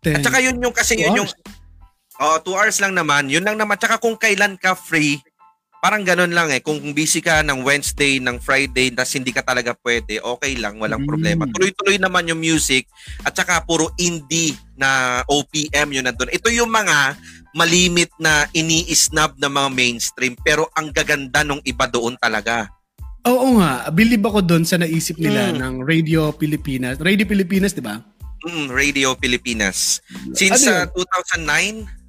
Ten. At saka yun yung kasi yun yung Oh, two hours lang naman. Yun lang naman. Tsaka kung kailan ka free, parang ganun lang eh. Kung busy ka ng Wednesday, ng Friday, tas hindi ka talaga pwede, okay lang, walang mm. problema. Tuloy-tuloy naman yung music at saka puro indie na OPM yun nandun. Ito yung mga malimit na ini-snub ng mga mainstream pero ang gaganda nung iba doon talaga. Oo nga, believe ako doon sa naisip nila mm. ng Radio Pilipinas. Radio Pilipinas, di ba? Mm, Radio Pilipinas. Since ano uh, 2009,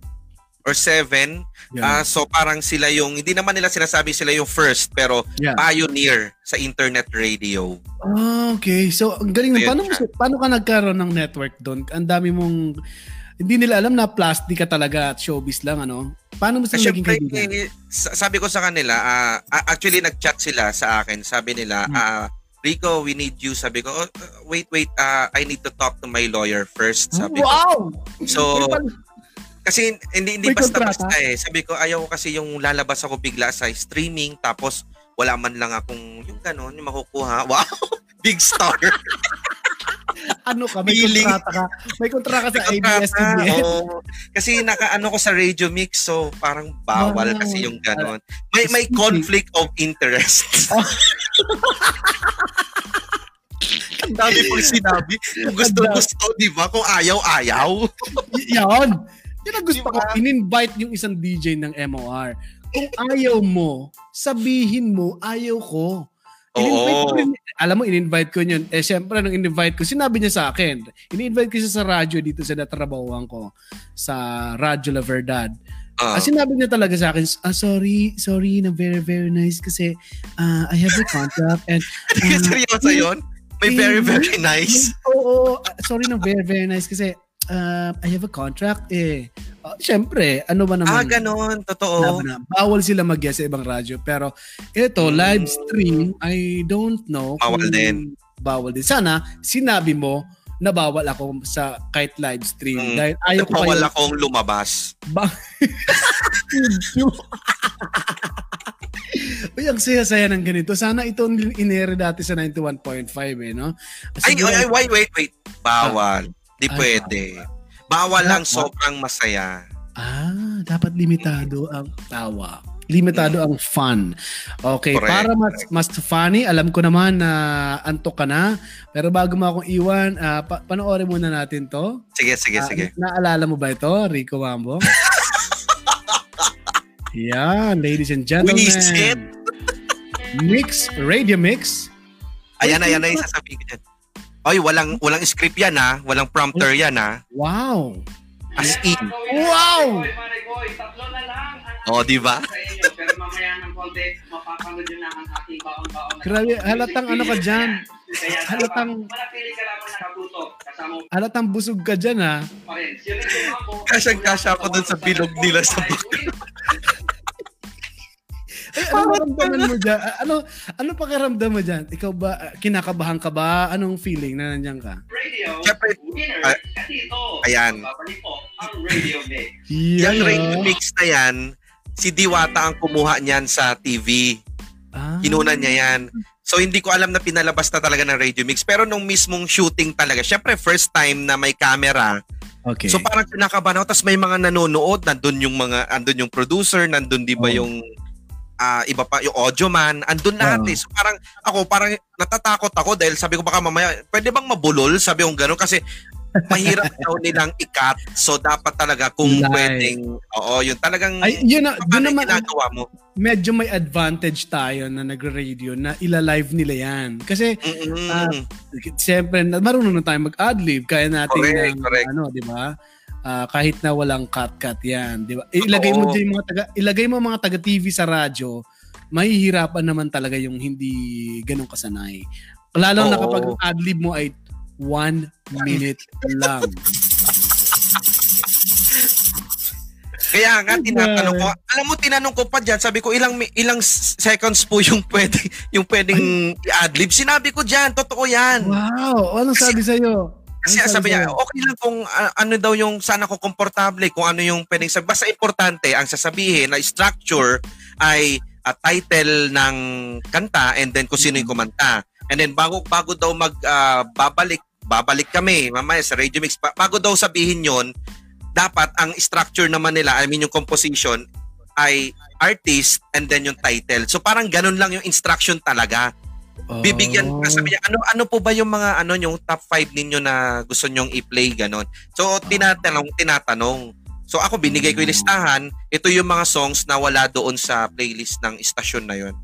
or 7. Yeah. Uh, so parang sila yung, hindi naman nila sinasabi sila yung first, pero yeah. pioneer sa internet radio. Ah, okay. So ang galing na. Paano, paano ka nagkaroon ng network doon? Ang dami mong, hindi nila alam na plastic ka talaga at showbiz lang, ano? Paano mo sila naging kaibigan? Eh, sabi ko sa kanila, uh, actually nag-chat sila sa akin. Sabi nila, hmm. uh, Rico, we need you. Sabi ko, oh, wait, wait, uh, I need to talk to my lawyer first. Sabi wow! Ko. So, kasi hindi hindi basta basta eh. Sabi ko ayaw ko kasi yung lalabas ako bigla sa streaming tapos wala man lang akong yung ganon, yung makukuha. Wow! Big star. ano ka? May Feeling, kontrata ka? May kontrata ka sa ABS-CBN? Oh, kasi naka-ano ko sa Radio Mix so parang bawal wow. kasi yung ganon. May may conflict of interest. Ang dami pong sinabi. Kung gusto, gusto, di ba? Kung ayaw, ayaw. Yan. Yan ang gusto diba? ko, in-invite yung isang DJ ng MOR. Kung ayaw mo, sabihin mo, ayaw ko. In-invite ko rin, alam mo, in-invite ko yun. Eh, syempre, nung in-invite ko, sinabi niya sa akin. In-invite ko siya sa radyo dito sa natrabahuan ko. Sa Radyo La Verdad. Uh, ah, sinabi niya talaga sa akin, ah, sorry, sorry na very, very nice kasi uh, I have a contract and... Uh, Seryoso yun? May very, very nice? Oo, oh, oh, sorry na very, very nice kasi uh, I have a contract eh. Uh, Siyempre, ano ba naman? Ah, ganun. Totoo. Na, bawal sila mag sa ibang radyo. Pero ito, hmm. live stream, I don't know. Bawal din. Bawal din. Sana, sinabi mo na bawal ako sa kahit live stream. Hmm. Dahil ayaw ko bawal kayo... akong lumabas. Ba- Uy, ang saya-saya ng ganito. Sana ito inere dati sa 91.5 eh, no? Siguro, ay, ay, wait, wait, wait. Bawal. Di pwede. Bawal lang sobrang masaya. Ah, dapat limitado ang tawa. Limitado ang fun. Okay, Correct. para mas mas funny, alam ko naman na antok ka na. Pero bago mo akong iwan, uh, pa- panoorin muna natin to. Sige, sige, uh, sige. Naalala mo ba ito, Rico Mambo? Yan, ladies and gentlemen. Mix, Radio Mix. Ayan, ayan, ayan, sasabihin ko dyan. Oy, walang walang script yan ha. Walang prompter yan ha. Wow. As in. Wow! Oh, di ba? Pero mamaya ng konti, mapapanood na ang ating baon-baon. Grabe, halatang ano ka dyan. Halatang... Manatili ka lang nakatutok. Kasama Halatang busog ka dyan ha. Kasyang-kasya ako dun sa bilog nila sa bakit. Ay, ano pakiramdaman mo dyan? Ano, ano pakiramdam mo dyan? Ikaw ba, kinakabahan ka ba? Anong feeling na nandiyan ka? Radio, Siyempre, winner, uh, ayan. ang Radio Mix. Yeah. Yung Radio Mix na yan, si Diwata ang kumuha niyan sa TV. Ah. Kinunan niya yan. So hindi ko alam na pinalabas na talaga ng Radio Mix. Pero nung mismong shooting talaga, syempre first time na may camera. Okay. So parang kinakabahan ako. Tapos may mga nanonood. Nandun yung mga, andun yung producer. Nandun di ba Oh. yung ah, iba pa, yung audio man. Andun lahat Oo. eh. So parang ako, parang natatakot ako dahil sabi ko baka mamaya, pwede bang mabulol? Sabi ko gano'n kasi mahirap daw nilang ikat. So dapat talaga kung Live. pwedeng, oo, yun talagang, Ay, yun na, yung naman, ginagawa mo? medyo may advantage tayo na nagre-radio na ila-live nila yan. Kasi, Mm-mm. Ah, siyempre, na- marunong na tayo mag-adlib. Kaya natin Correct, ng, correct. ano, di ba? Ah, kahit na walang cut-cut yan, di ba? Ilagay mo yung mga taga, ilagay mo mga taga-TV sa radyo, mahihirapan naman talaga yung hindi ganun kasanay. Lalo na Oo. kapag ang adlib mo ay one minute lang. Kaya nga tinatanong ko, alam mo tinanong ko pa diyan, sabi ko ilang ilang seconds po yung pwede yung pwedeng i-adlib. Sinabi ko diyan, totoo 'yan. Wow! Anong sabi sa'yo? Kasi Anong sabi niya, okay lang kung ah, ano daw yung sana ko komportable, kung ano yung pwedeng sabi. Basta importante ang sasabihin na structure ay ah, title ng kanta and then kung sino yung kumanta. And then bago bago daw mag ah, babalik babalik kami mamaya sa Radio Mix ba- bago daw sabihin yon dapat ang structure naman nila I mean yung composition ay artist and then yung title. So parang ganun lang yung instruction talaga bibigyan Oh. sabi niya ano ano po ba yung mga ano yung top 5 ninyo na gusto nyong i-play ganon. So tinatanong tinatanong. So ako binigay ko yung listahan, ito yung mga songs na wala doon sa playlist ng istasyon na yon.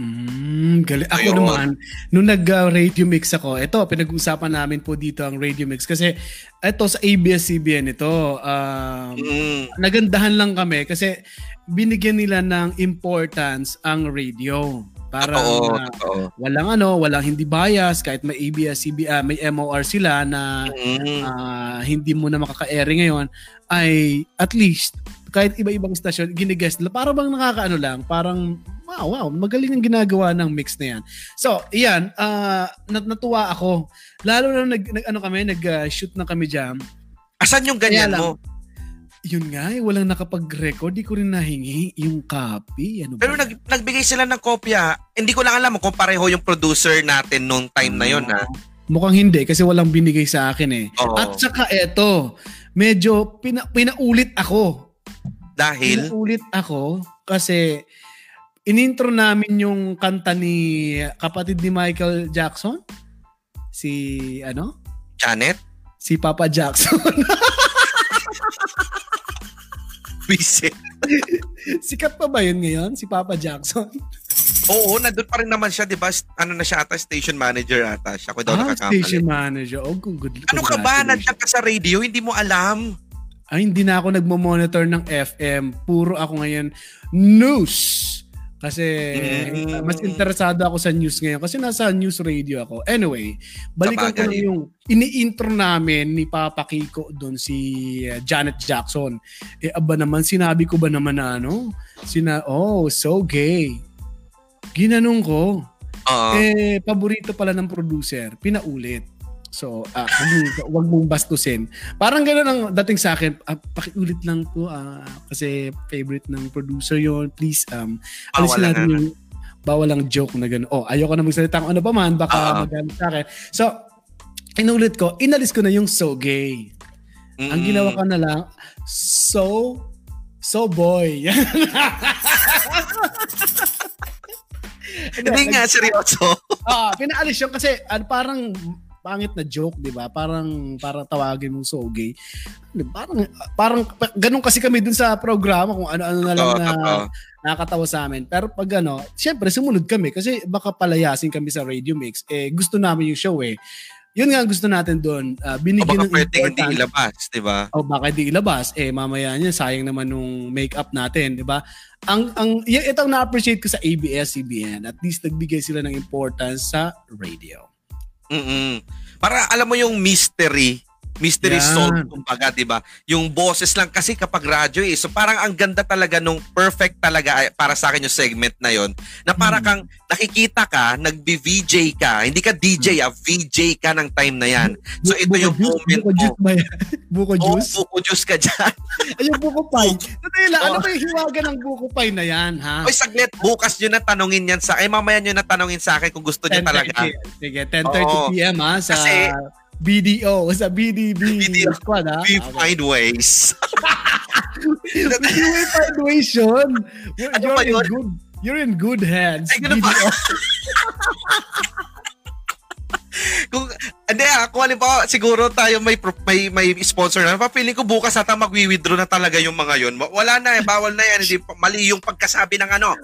Mm, gali. Ako Ayun. naman, nung nag-radio mix ako, ito, pinag-usapan namin po dito ang radio mix. Kasi ito sa ABS-CBN ito, um, Mm. nagandahan lang kami kasi binigyan nila ng importance ang radio. Para Oo, na totoo. walang ano, walang hindi bias kahit may ABS-CBN, may MOR sila na Mm. ah, hindi mo na makaka-airy ngayon ay at least kahit iba-ibang stasyon ginigest nila para bang nakakaano lang parang wow, wow magaling ang ginagawa ng mix na yan so iyan ah, nat- natuwa ako lalo na nag, nag ano kami nag ah, shoot na kami diyan Asan yung ganyan Kaya lang, mo? Yun nga eh, walang nakapag-record di ko rin nahingi yung copy ano ba Pero nag, nagbigay sila ng kopya. Hindi ko lang alam kung pareho yung producer natin nung time na yon ha. Mukhang hindi kasi walang binigay sa akin eh. Oo. At saka eto, medyo pina, pinaulit ako. Dahil Pinaulit ako kasi inintro namin yung kanta ni kapatid ni Michael Jackson. Si ano? Janet Si Papa Jackson. busy. Sikat pa ba yun ngayon? Si Papa Jackson? Oo, nandun pa rin naman siya, 'di ba? Ano na siya ata station manager ata. Siya ko daw ah, nakakamali. station manager. Oh, good, good, Ano ka ba? Nandiyan ka sa radio, hindi mo alam. Ay, hindi na ako nagmo-monitor ng FM. Puro ako ngayon news. Kasi Mm. mas interesado ako sa news ngayon kasi nasa news radio ako. Anyway, balikan ko lang yung ini-intro namin ni Papa Kiko doon si uh, Janet Jackson. Eh aba naman, sinabi ko ba naman na ano? Sina, oh, so gay. Ginanong ko. Oo. Eh, paborito pala ng producer. Pinaulit. So, ah, wag, mong- wag mong bastusin. Parang gano'n ang dating sa akin. Ah, pakiulit lang po ah, kasi favorite ng producer yon Please, um, alisin natin na. yung bawal ang joke na gano'n. Oh, ayoko na magsalita kung ano pa man. Baka Oo. magalit sa akin. So, inulit ko. Inalis ko na yung so gay. Ang Mm. ginawa ko na lang, so, so boy. Hindi nga, seryoso. Ah, pinaalis yun kasi ano, parang pangit na joke, 'di ba? Parang parang tawagin mo so gay. Parang parang pa- ganun kasi kami dun sa programa kung ano-ano na lang na nakakatawa sa amin. Pero pag ano, syempre sumunod kami kasi baka palayasin kami sa Radio Mix. Eh gusto namin yung show eh. Yun nga ang gusto natin doon. Ah, O binigyan baka ng pwede hindi ilabas, di ba? O baka di ilabas, eh mamaya niya sayang naman nung makeup natin, 'di ba? Ang ang ito ang na-appreciate ko sa ABS-CBN. At least nagbigay sila ng importance sa radio. Mm Para alam mo yung mystery Mystery yeah. solved, kumbaga, di ba? Yung boses lang kasi kapag radyo eh. So parang ang ganda talaga nung perfect talaga para sa akin yung segment na yon na para hmm. kang nakikita ka, nagbi-VJ ka, hindi ka DJ hmm. ah, VJ ka ng time na yan. So ito yung juice, moment buko Juice ba yan? buko juice? Oh, buko juice ka dyan. Ay, yung buko pie. Natayla, oh. ano ba yung hiwaga ng buko pie na yan, ha? Oy, saglit, bukas nyo na tanungin yan sa, ay mamaya nyo na tanungin sa akin kung gusto nyo talaga. Sige, 10.30 p.m. ha, sa... Kasi, BDO, sa BDB BDO, squad, ha? We okay. find ways. we find ways yun. You're, ano you're, in yun? good, you're in good hands. Ay, BDO. kung hindi ah, kung siguro tayo may may may sponsor na, feeling ko bukas ata magwi-withdraw na talaga yung mga yon. Wala na eh, bawal na yan, hindi mali yung pagkasabi ng ano.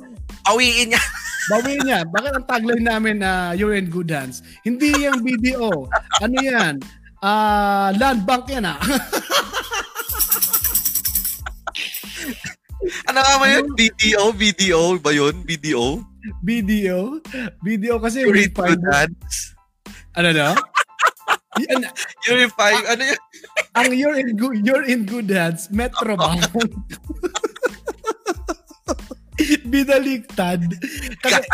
Awiin niya. Bawiin niya. Bakit ang tagline namin na uh, you're in good hands? Hindi yung BDO. Ano yan? Uh, land bank yan ah. ano nga ba yun? BDO? BDO ba yun? BDO? BDO? BDO kasi you're in good hands. Ano na? you're in five, ano yun? ang you're in good, you're in good hands, Metro Bank. Binaliktad. Kasi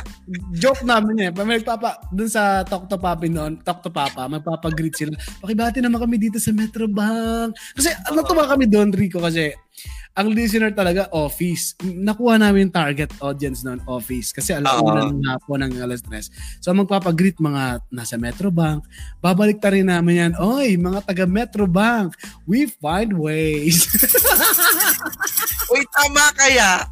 joke namin eh. May nagpapa, dun sa Talk to Papi noon, Talk to Papa, magpapagreet sila. Pakibati naman kami dito sa Metro Bank. Kasi uh, natuwa kami doon, Rico, kasi ang listener talaga, office. Nakuha namin yung target audience noon, office. Kasi alam uh-huh. na ng hapon ng alas 3. So magpapagreet mga nasa Metro Bank. Babalik ta rin namin yan, Oy, mga taga Metro Bank, we find ways. Uy, tama kaya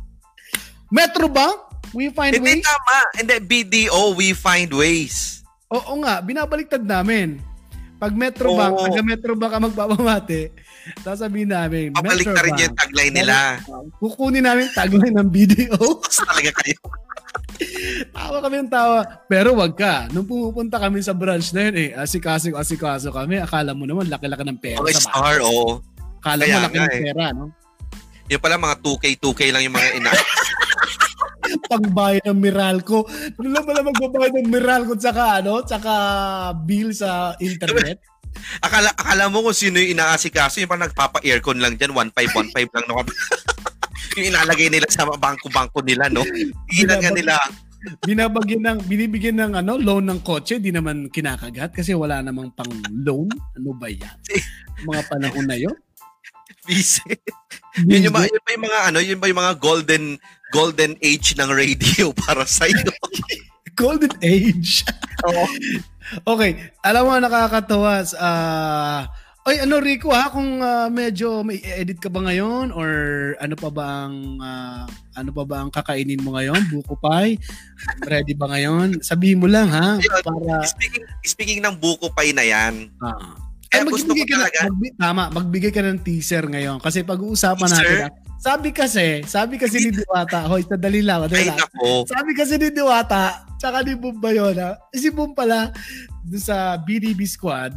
Metro Bank, we find Hindi ways. Hindi tama. Hindi, BDO, we find ways. Oo nga, binabaliktad namin. Pag Metro Oo. Bank, taga Metro Bank ang magpapamate, sasabihin namin, Pabalik Metro na rin Bank. yung tagline nila. Kukunin namin tagline ng BDO. Talaga kayo. tawa kami ng tawa. Pero wag ka. Nung pumupunta kami sa branch na yun, eh, asikaso, asikaso kami. Akala mo naman, laki-laki ng pera. Okay, star, oo. Oh. Akala Kaya mo laki ng eh. pera, no? Yung pala mga 2K, 2K lang yung mga ina. pangbayad ng Meralco. Ano lang pala magbabayad ng Meralco tsaka ano, tsaka bill sa internet? akala, akala mo kung sino yung inaasikaso, yung parang nagpapa-aircon lang dyan, 1.5, 1.5 lang. No? yung inalagay nila sa bangko-bangko nila, no? Ilan nga nila binabagyan ng binibigyan ng ano loan ng kotse di naman kinakagat kasi wala namang pang loan ano ba yan mga panahon na yon Visit. yun yung, yun yung mga ano, yun ba yung mga golden golden age ng radio para sa iyo? golden age. Oo. okay, alam mo nakakatawa uh, Oy, ano Rico ha, kung uh, medyo may edit ka ba ngayon or ano pa ba ang uh, ano pa ba ang kakainin mo ngayon? Buko pie? Ready ba ngayon? Sabihin mo lang ha para speaking speaking ng buko pie na 'yan. Uh, kaya gusto ko talaga. Na, magbi, tama, magbigay ka ng teaser ngayon. Kasi pag-uusapan teaser? natin, sabi kasi, sabi kasi ni Diwata, hoy, dali lang, dali lang. Sabi kasi ni Diwata, tsaka ni Boom Bayona, si Boom pala, doon sa BDB squad,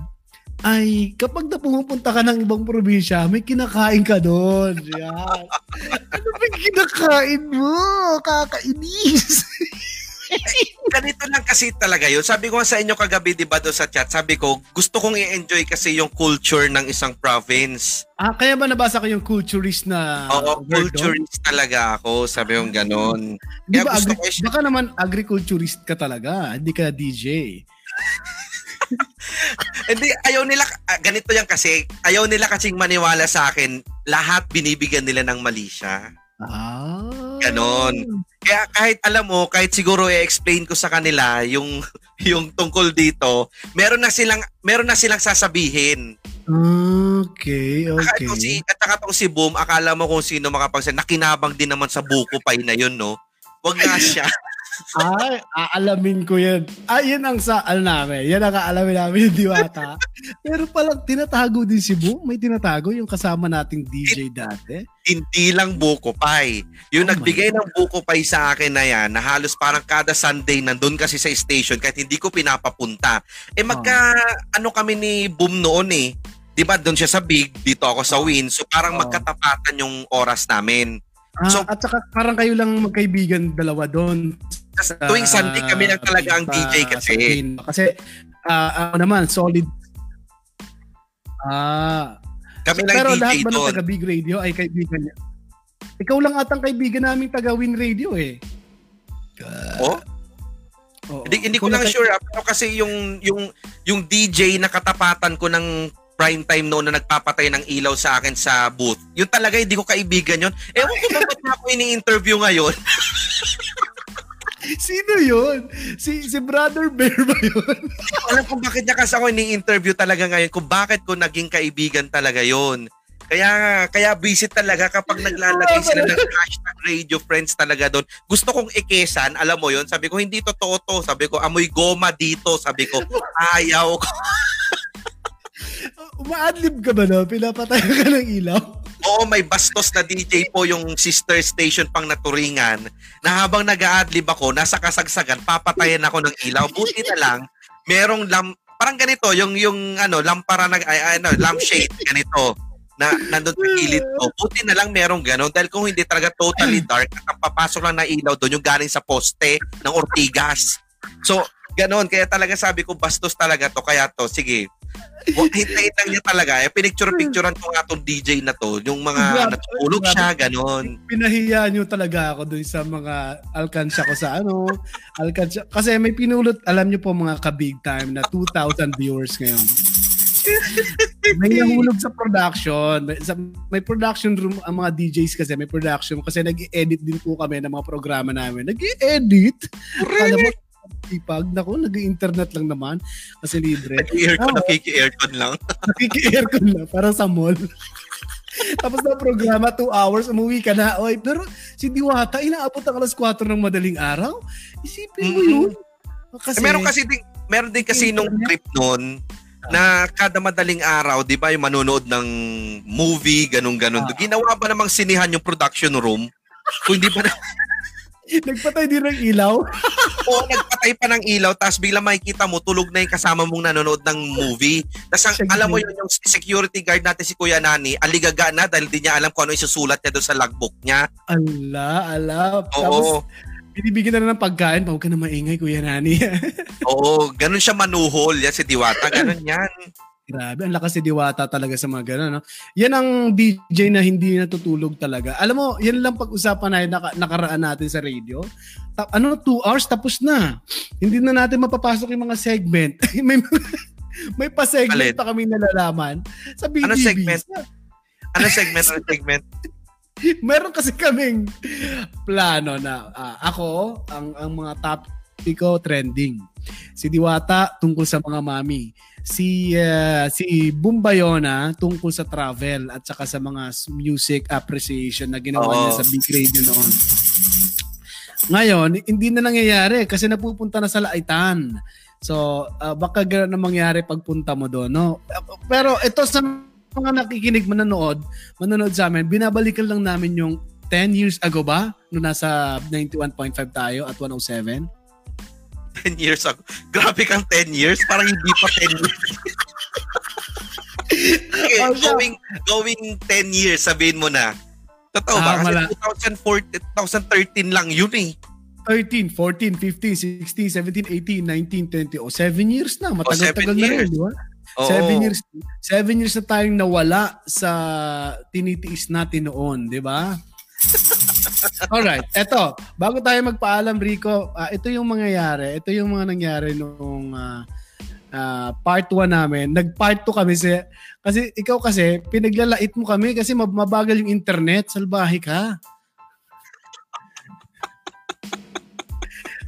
ay kapag na pumupunta ka ng ibang probinsya, may kinakain ka doon. Yan. ano ba kinakain mo? Kakainis. ganito lang kasi talaga yun. Sabi ko sa inyo kagabi, di ba, do sa chat, sabi ko, gusto kong i-enjoy kasi yung culture ng isang province. Ah, kaya ba nabasa ko yung culturist na Oo, culturist doon? talaga ako, sabi yung ganon. Di ba, agri- ko, baka naman agriculturist ka talaga, hindi ka DJ. Hindi, ayaw nila, ah, ganito yan kasi, ayaw nila kasing maniwala sa akin, lahat binibigyan nila ng mali siya. Ah. Ganon. Kaya kahit alam mo, kahit siguro i-explain ko sa kanila yung yung tungkol dito, meron na silang meron na silang sasabihin. Okay, okay. At si at saka si Boom, akala mo kung sino makapagsabi, nakinabang din naman sa buko pay na yun, no? Wag nga siya. Ay, aalamin ko yan. Ay, yan ang sa, ano namin, yan ang aalamin namin yung diwata. Pero palang tinatago din si Boom. May tinatago yung kasama nating DJ dati. Hindi lang buko pie. Yung oh nagbigay ng buko pie sa akin na yan, na halos parang kada Sunday nandun kasi sa station kahit hindi ko pinapapunta. Eh magka, oh. ano kami ni Boom noon eh. 'di ba doon siya sa Big, dito ako sa Win. So parang oh. magkatapatan yung oras namin. Ah, so, at saka parang kayo lang magkaibigan dalawa doon. Sa tuwing Sunday kami lang talaga ang DJ kasi. Kasi uh, ako naman solid Ah. Kami lang Pero DJ lahat ba ng taga Big Radio ay kaibigan niya? Ikaw lang atang kaibigan namin taga Win Radio eh. Oh? Oo. Hindi, hindi ko lang sure ah, pero kasi yung yung yung DJ na katapatan ko ng prime time noon na nagpapatay ng ilaw sa akin sa booth. Yun talaga hindi ko kaibigan yun. Ewan ko ba ba't ako ini-interview ngayon? Sino yun? Si si Brother Bear ba yun? Alam kung bakit niya kasi ako ini-interview talaga ngayon, kung bakit ko naging kaibigan talaga yon. Kaya kaya busy talaga kapag naglalagay sila ng hashtag radio friends talaga doon. Gusto kong ikesan, alam mo yon Sabi ko, hindi totoo to. Sabi ko, amoy goma dito. Sabi ko, ayaw ko. Umaadlib ka ba no? Pinapatay ka ng ilaw? Oo, may bastos na DJ po yung sister station pang naturingan na habang nag-a-adlib ako, nasa kasagsagan, papatayan ako ng ilaw. Buti na lang, merong lam, parang ganito, yung, yung ano, lampara na, ay, ano, lampshade, ganito, na nandun sa gilid ko. Buti na lang merong gano'n dahil kung hindi talaga totally dark at ang papasok lang na ilaw doon yung galing sa poste ng Ortigas. So, gano'n. Kaya talaga sabi ko, bastos talaga to. Kaya to, sige, Lang niya talaga. Eh, pinicture-picturean ko nga tong DJ na to. Yung mga natutulog siya, ganon. Pinahiya nyo talaga ako dun sa mga alkansya ko sa ano. Alkansya. Kasi may pinulot, alam nyo po mga ka-big time na 2,000 viewers ngayon. may nahulog sa production. May, sa, may production room ang mga DJs kasi may production kasi nag-edit din po kami ng mga programa namin. Nag-edit? Alam mo, ipag, naku, nag-internet lang naman kasi libre. Naki-aircon, Oo. nakiki-aircon lang. Nakiki-aircon na, parang sa mall. Tapos na programa, 2 hours, umuwi ka na. Oy, pero si Diwata, inaabot ang alas 4 ng madaling araw. Isipin mo yun. Kasi, Eh, meron kasi din, meron din kasi nung trip noon na kada madaling araw, di ba, yung manonood ng movie, ganun-ganun. Ah. Ginawa ba namang sinihan yung production room? Kung hindi ba na, nagpatay din ng ilaw. o nagpatay pa ng ilaw, tapos bigla makikita mo, tulog na yung kasama mong nanonood ng movie. Tapos ang, alam mo yun, yung security guard natin si Kuya Nani, aligaga na dahil di niya alam kung ano isusulat niya doon sa logbook niya. Ala, ala. Oo. Tapos, binibigyan na lang ng pagkain. Huwag ka na maingay, Kuya Nani. Oo, ganun siya manuhol. Yan si Diwata, ganun yan. Grabe, ang lakas si Diwata talaga sa mga gano'n. No? Yan ang DJ na hindi natutulog talaga. Alam mo, yan lang pag-usapan na naka, nakaraan natin sa radio. Ta- ano, two hours, tapos na. Hindi na natin mapapasok yung mga segment. may, may pa-segment Alin? pa kami nalalaman sa BGB. Ano segment? Ano segment? Ano segment? Meron kasi kaming plano na ah, ako, ang, ang mga topic ko, trending. Si Diwata tungkol sa mga mami. Si ah, si Bumbayona tungkol sa travel at saka sa mga music appreciation na ginawa Oo. niya sa Big Radio noon. Ngayon, hindi na nangyayari kasi napupunta na sa Laitan. So, ah, baka gano'n na mangyari pagpunta mo doon, no? Pero ito sa mga nakikinig manonood, manonood sa amin, binabalikan lang namin yung 10 years ago ba? Nung nasa 91.5 tayo at 107. 10 years ago. Grabe kang 10 years. Parang hindi pa 10 years. okay, Oh, going, going 10 years, sabihin mo na. Totoo Ah, ba? Kasi 2014, 2013 lang yun eh. 13, 14, 15, 16, 17, 18, 19, 20. O, 7 years na. Matagal-tagal seven na rin, di ba? Oo. 7 years. 7 years na tayong nawala sa tinitiis natin noon, di ba? Alright, eto. Bago tayo magpaalam, Rico, ah, ito yung mangyayari. Ito yung mga nangyari nung ah, ah, part 1 namin. Nag-part 2 kami si, kasi ikaw kasi, pinaglalait mo kami kasi mab- mabagal yung internet. Salbahe ka.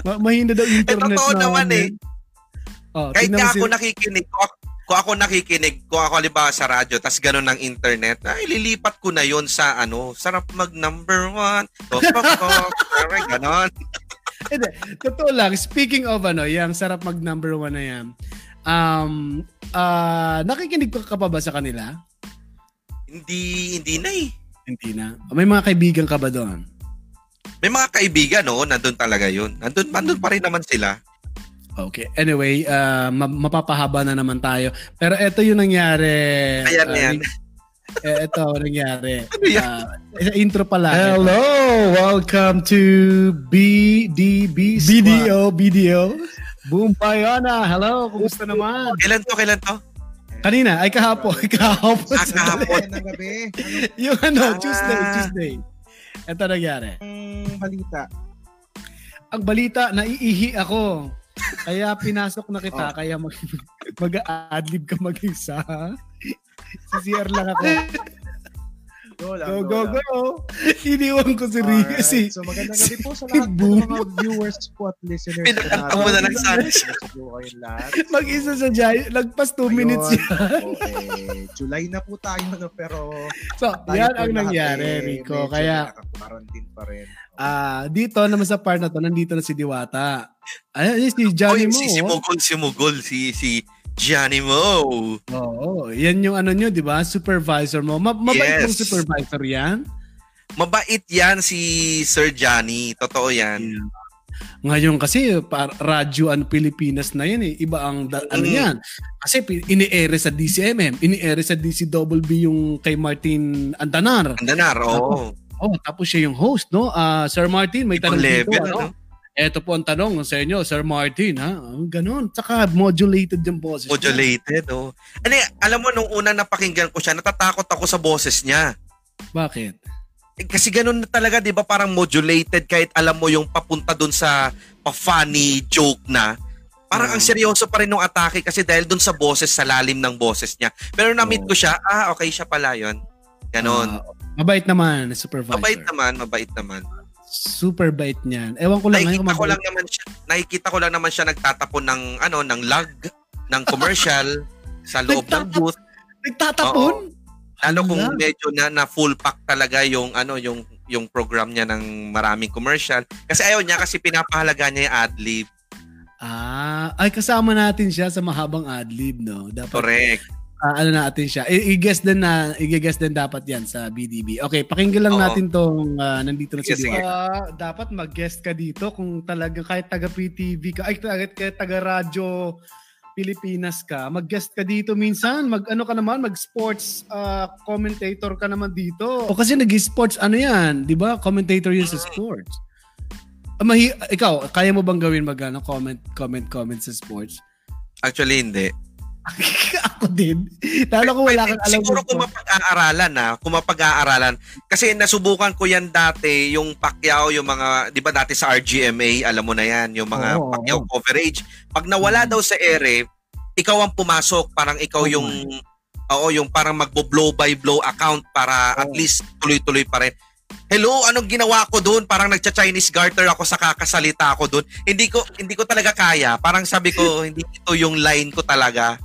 Ma- mahina daw internet totoo naman namin. Oh, Kahit nga ako nakikinig, kung ako, nakikinig, kung ako halimbawa sa radyo, tas ganun ng internet, ay lilipat ko na yon sa ano, sarap mag number one. Tok, tok. Parang ganon. Hindi, totoo lang. Speaking of ano, yung sarap mag number one na yan. Um, ah nakikinig ka pa ba sa kanila? Hindi, hindi na eh. Hindi na. May mga kaibigan ka ba doon? May mga kaibigan, no? Nandun talaga yun. Nandun, nandun pa rin naman sila. Okay. Anyway, ah, ma- mapapahaba na naman tayo. Pero ito yung nangyari. Ayan, ah, ayan. eh, ito ang nangyari. Ano yan? Ah, sa intro pala. Hello, welcome to BDB Squad. BDO, BDO. Boom Bayana, hello, kumusta naman? Kailan to, kailan to? Kanina, ay kahapon. Kahapon. Ah, kahapon. ng gabi. yung ano, Ah. Tuesday, Tuesday. Ito nangyari. Anong balita? Ang balita, naiihi ako. Kaya pinasok na kita, kaya mag, mag-adlib ka mag-isa. Sa CR lang ako. Go lang, Go, go, go, lang. go. Iniwan ko si Ricky Alright, kasi So magandang gabi po sa lahat ng mga viewers po at listeners. Pinakanta mo na ng sun. Kumusta po kayong lahat? mag-isa sa Jai. Lagpas 2 minutes yan. Okay. July na po tayo no, pero So, tayo yan ang nangyari, eh, Rico. Kaya, nakaka-quarantine pa rin. Ah dito naman sa part na to, nandito na si Diwata. Ayun, si Johnny Mo. si, si. Mugol, si Mugol, si, si Gianni Mo. Oo, yan yung ano nyo, di ba? Supervisor mo. Ma- mabait Yes. mong supervisor yan. Mabait yan si Sir Johnny. Totoo yan. Ngayon kasi, par- radyo ang Pilipinas na yan eh. Iba ang, da- ano Mm. yan. Kasi ini-ere sa DCMM, ini-ere sa DCWB yung kay Martin Antanar. Andanar, oo. Oh, tapos siya yung host, no? Ah, Sir Martin, may tanong dito. level, ano? ano? Ito po ang tanong sa inyo, Sir Martin, ha? Ang Ganon. Tsaka modulated yung boses. niya. Modulated, oh. Ano, alam mo, nung una napakinggan ko siya, natatakot ako sa boses niya. Bakit? Eh, kasi ganun na talaga, di ba? Parang modulated kahit alam mo yung papunta dun sa pa-funny joke na. Parang ang Mm. seryoso pa rin nung atake kasi dahil dun sa boses, sa lalim ng boses niya. Pero na-meet Oo. ko siya, ah, okay siya pala yun. Ganon. Ah, mabait naman, supervisor. mabait naman, mabait naman. Super bait niyan. Ewan ko lang. nakikita ko lang naman siya, nakikita ko lang naman siya nagtatapon ng ano, ng lag, ng commercial sa loob ng booth. Nagtatapon? Lalo kung medyo na, na full pack talaga yung ano, yung yung program niya ng maraming commercial. Kasi ayaw niya kasi pinapahalaga niya yung ad-lib. Ah, ay kasama natin siya sa mahabang adlib, no? Dapat Correct. Ah, ano natin siya. I- i-guess din na i-guess din dapat 'yan sa BDB. Okay, pakinggan lang Oo. natin tong ah, nandito na si Sige, sige. Diwa. Ah, dapat mag-guest ka dito kung talaga kahit taga PTV ka, ay kahit, kahit taga radyo Pilipinas ka, mag-guest ka dito minsan, mag-ano ka naman, mag-sports ah, commentator ka naman dito. O kasi nag-sports ano 'yan, 'di ba? Commentator yun sa sports. Ah, mahi- ikaw, kaya mo bang gawin mag ano, comment comment comment sa sports? Actually, hindi. Ako din. Lalo ko wala kang alam. Siguro kung mapag-aaralan na, kung mapag-aaralan. Kasi nasubukan ko yan dati, yung Pacquiao, yung mga, di ba dati sa RGMA, alam mo na yan, yung mga Oo, Pacquiao coverage. Pag nawala Mm. daw sa ere, ikaw ang pumasok, parang ikaw Oh yung, oo, yung parang magbo-blow by blow account para at Oo. least tuloy-tuloy pa rin. Hello, anong ginawa ko doon? Parang nagcha-Chinese garter ako sa kakasalita ko doon. Hindi ko hindi ko talaga kaya. Parang sabi ko, hindi ito yung line ko talaga.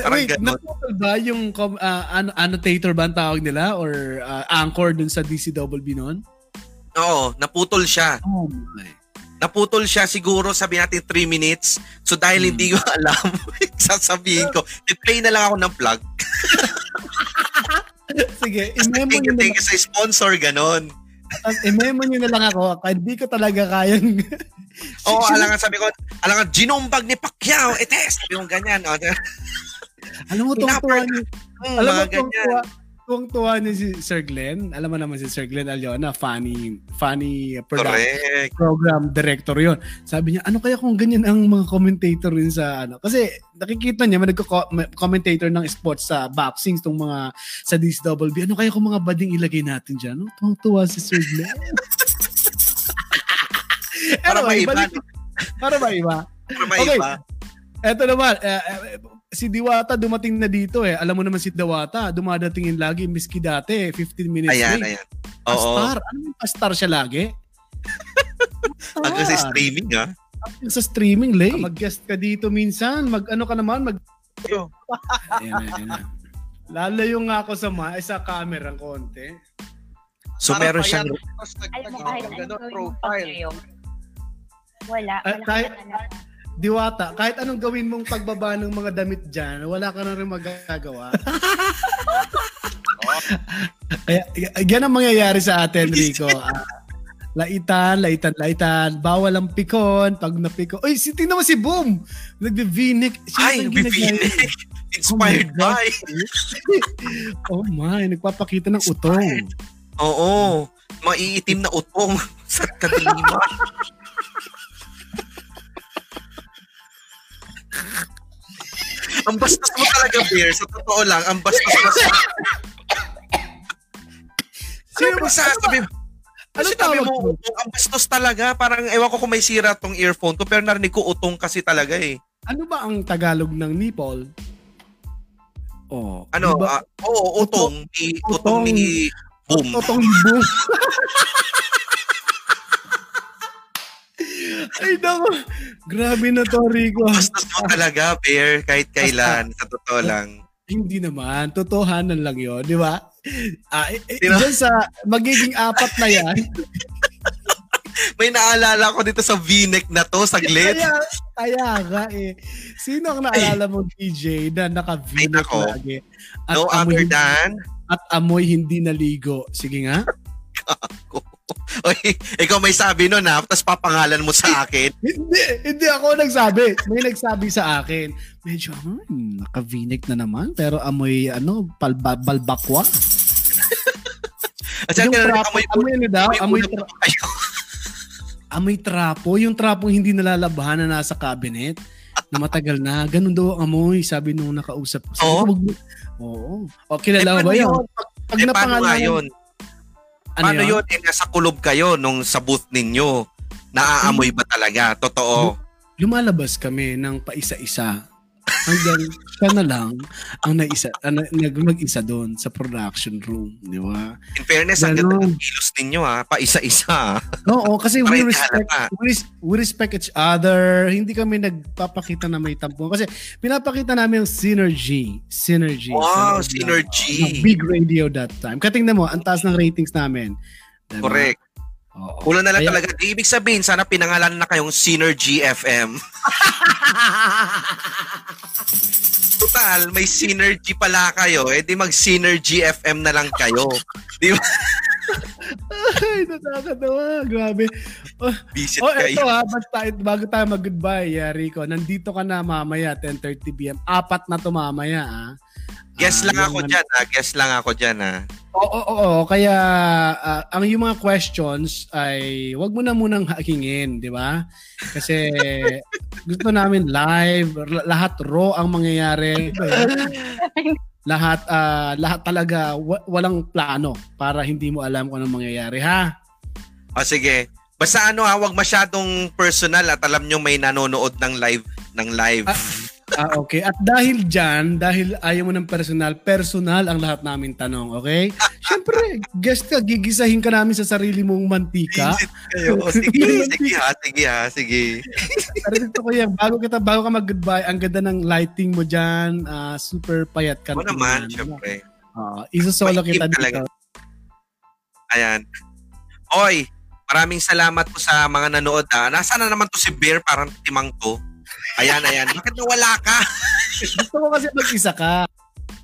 Parang Wait, naputol ba yung an- annotator ba ang tawag nila or ah, anchor dun sa DCWB noon? Oo, naputol siya. Oh my. naputol siya siguro sabi natin 3 minutes. So dahil Hmm. hindi ko alam, sasabihin ko, i-play na lang ako ng plug. Sige, i-memo nyo na, sa sponsor, ganon. i-memo nyo na lang ako. Hindi ko talaga kayang... Oo, Sino- alangan sabi ko, alangan ginumbag ni Pacquiao, eh test, yung ganyan. O, Alam mo, tuwang-tuwa niyo. hmm, Alam mo, tuwang-tuwa, tuwang-tuwa niyo si Sir Glenn. Alam mo naman si Sir Glenn Aliona, funny, funny production Correct. program director yon. Sabi niya, ano kaya kung ganyan ang mga commentator rin sa ano? Kasi nakikita niya, may nagko-commentator ng sports sa boxing, tong mga sa DSWB. Ano kaya kung mga bading ilagay natin dyan? No? Tuwang-tuwa si Sir Glenn. Para Anyway, maiba, balik-? Para ba iba? Para maiba. Eto naman, eh, eh, si Diwata dumating na dito eh. Alam mo naman si Diwata, dumadatingin lagi, miski dati, 15 minutes Ayan, late. ayan. Oo. Pastar. Ano yung pastar siya lagi? Hanggang sa streaming, ha? sa streaming late. Mag-guest ka dito minsan, mag-ano ka naman, mag... Ayan, ayan, ayan. Lalayo nga ako sa, ma- sa camera ng konti. So Para meron siyang, Alam mo kahit ano profile. Wala. Ah, Wala kahit- ka na. Diwata, kahit anong gawin mong pagbaba ng mga damit dyan, wala ka na rin magagawa. Kaya, yan ang mangyayari sa atin, Rico. Ah, laitan, laitan, laitan. Bawal ang pikon. Pag napikon. Uy, si, tingnan mo si Boom. Nagbe-v-neck. Ay, bibinig. Inspired Oh my by. Oh my, nagpapakita ng utong. Oo. Maiitim na utong sa kadiliman. Ang bastos mo talaga, Bear. Sa totoo lang, ang bastos mo sa... Sino ba sa sabi mo? Ano Ano tawag mo, utong, ang bastos talaga. Parang, ewan ko kung may sira tong earphone ko, pero narinig ko utong kasi talaga eh. Ano ba ang Tagalog ng nipple? Oh, Ano, di ba? ah, oo, utong. Ni, utong Utong. ni Boom. Totong boom. Ay, nako. Grabe na to, Rico. Bastos mo talaga, Bear, kahit kailan. Sa totoo lang. Hindi naman. Totohanan lang yon di ba? Ah, eh, eh, Di ba? dyan sa magiging apat na yan. May naalala ko dito sa V-neck na to, saglit. kaya, kaya nga eh. Sino ang naalala mo, DJ, na naka-v Ay, nako. lagi? At, No amoy, other than... at amoy hindi naligo. Sige nga. Oy, ikaw may sabi nun ha, tapos papangalan mo sa akin. hindi, hindi ako nagsabi. May nagsabi sa akin. Medyo, hmm, naka-v-neck na naman. Pero amoy, ano, palba, balbakwa. At Yung trapo, amoy amoy ano daw? Amoy, tra- kayo. amoy trapo. Yung trapong hindi nalalabahan na nasa cabinet na matagal na. Ganun daw ang amoy, sabi nung nakausap ko. Oo? Oo. O, kilala Eh, ba yun? Pag, pag Eh, paano nga yun? Ano Paano yun? Eh, nasa kulob kayo nung sa booth ninyo. Naaamoy ba talaga? Totoo. lumalabas kami ng paisa-isa hanggang siya na lang ang naisa, ang na- nag mag-isa doon sa production room, di ba? In fairness, ang ganda ng kilos ninyo ha. Pa isa-isa. Oo, kasi we respect, we, res- we respect each other. Hindi kami nagpapakita na may tampo. Kasi pinapakita namin yung synergy. Synergy. Wow, Sa- synergy. ng Big radio that time. Katingnan mo, ang taas ng ratings namin. Diba? Correct. Oo. Kulang na lang Kaya- talaga. Ibig sabihin, sana pinangalan na kayong Synergy FM. Total, may synergy pala kayo. Eh di mag-Synergy FM na lang kayo. Di ba? Ay, nakakatawa. Grabe. Visit Oh, kayo. eto ha, basta bago tayo mag-goodbye, yeah, Rico, nandito ka na mamaya, 10.30pm. Apat na to mamaya, ah. Guess Ah, lang yung ako man- dyan ha. Guess lang ako dyan ha. Oo, oo, oo. Kaya, ah, ang yung mga questions ay wag mo na munang hingin, di ba? Kasi gusto namin live, lahat raw ang mangyayari. lahat ah, lahat talaga wa- walang plano para hindi mo alam kung anong mangyayari, ha? O sige. Basta ano ha, wag masyadong personal at alam nyo may nanonood ng live ng live. Ah, okay. At dahil dyan, dahil ayaw mo ng personal, personal ang lahat namin tanong, okay? Siyempre, guest ka, gigisahin ka namin sa sarili mong mantika. Kayo. O, sige, sige ha, sige ha, sige. Pero gusto ko yan, bago kita, bago ka mag-goodbye, ang ganda ng lighting mo dyan, ah, super payat ka. O naman, syempre. Ah, isosolo May kita dito. talaga. Ayan. Oy, maraming salamat po sa mga nanood ha. Nasaan na naman to si Bear? Parang timang to. Ayan, ayan. Bakit nawala ka? Gusto ko kasi mag-isa ka.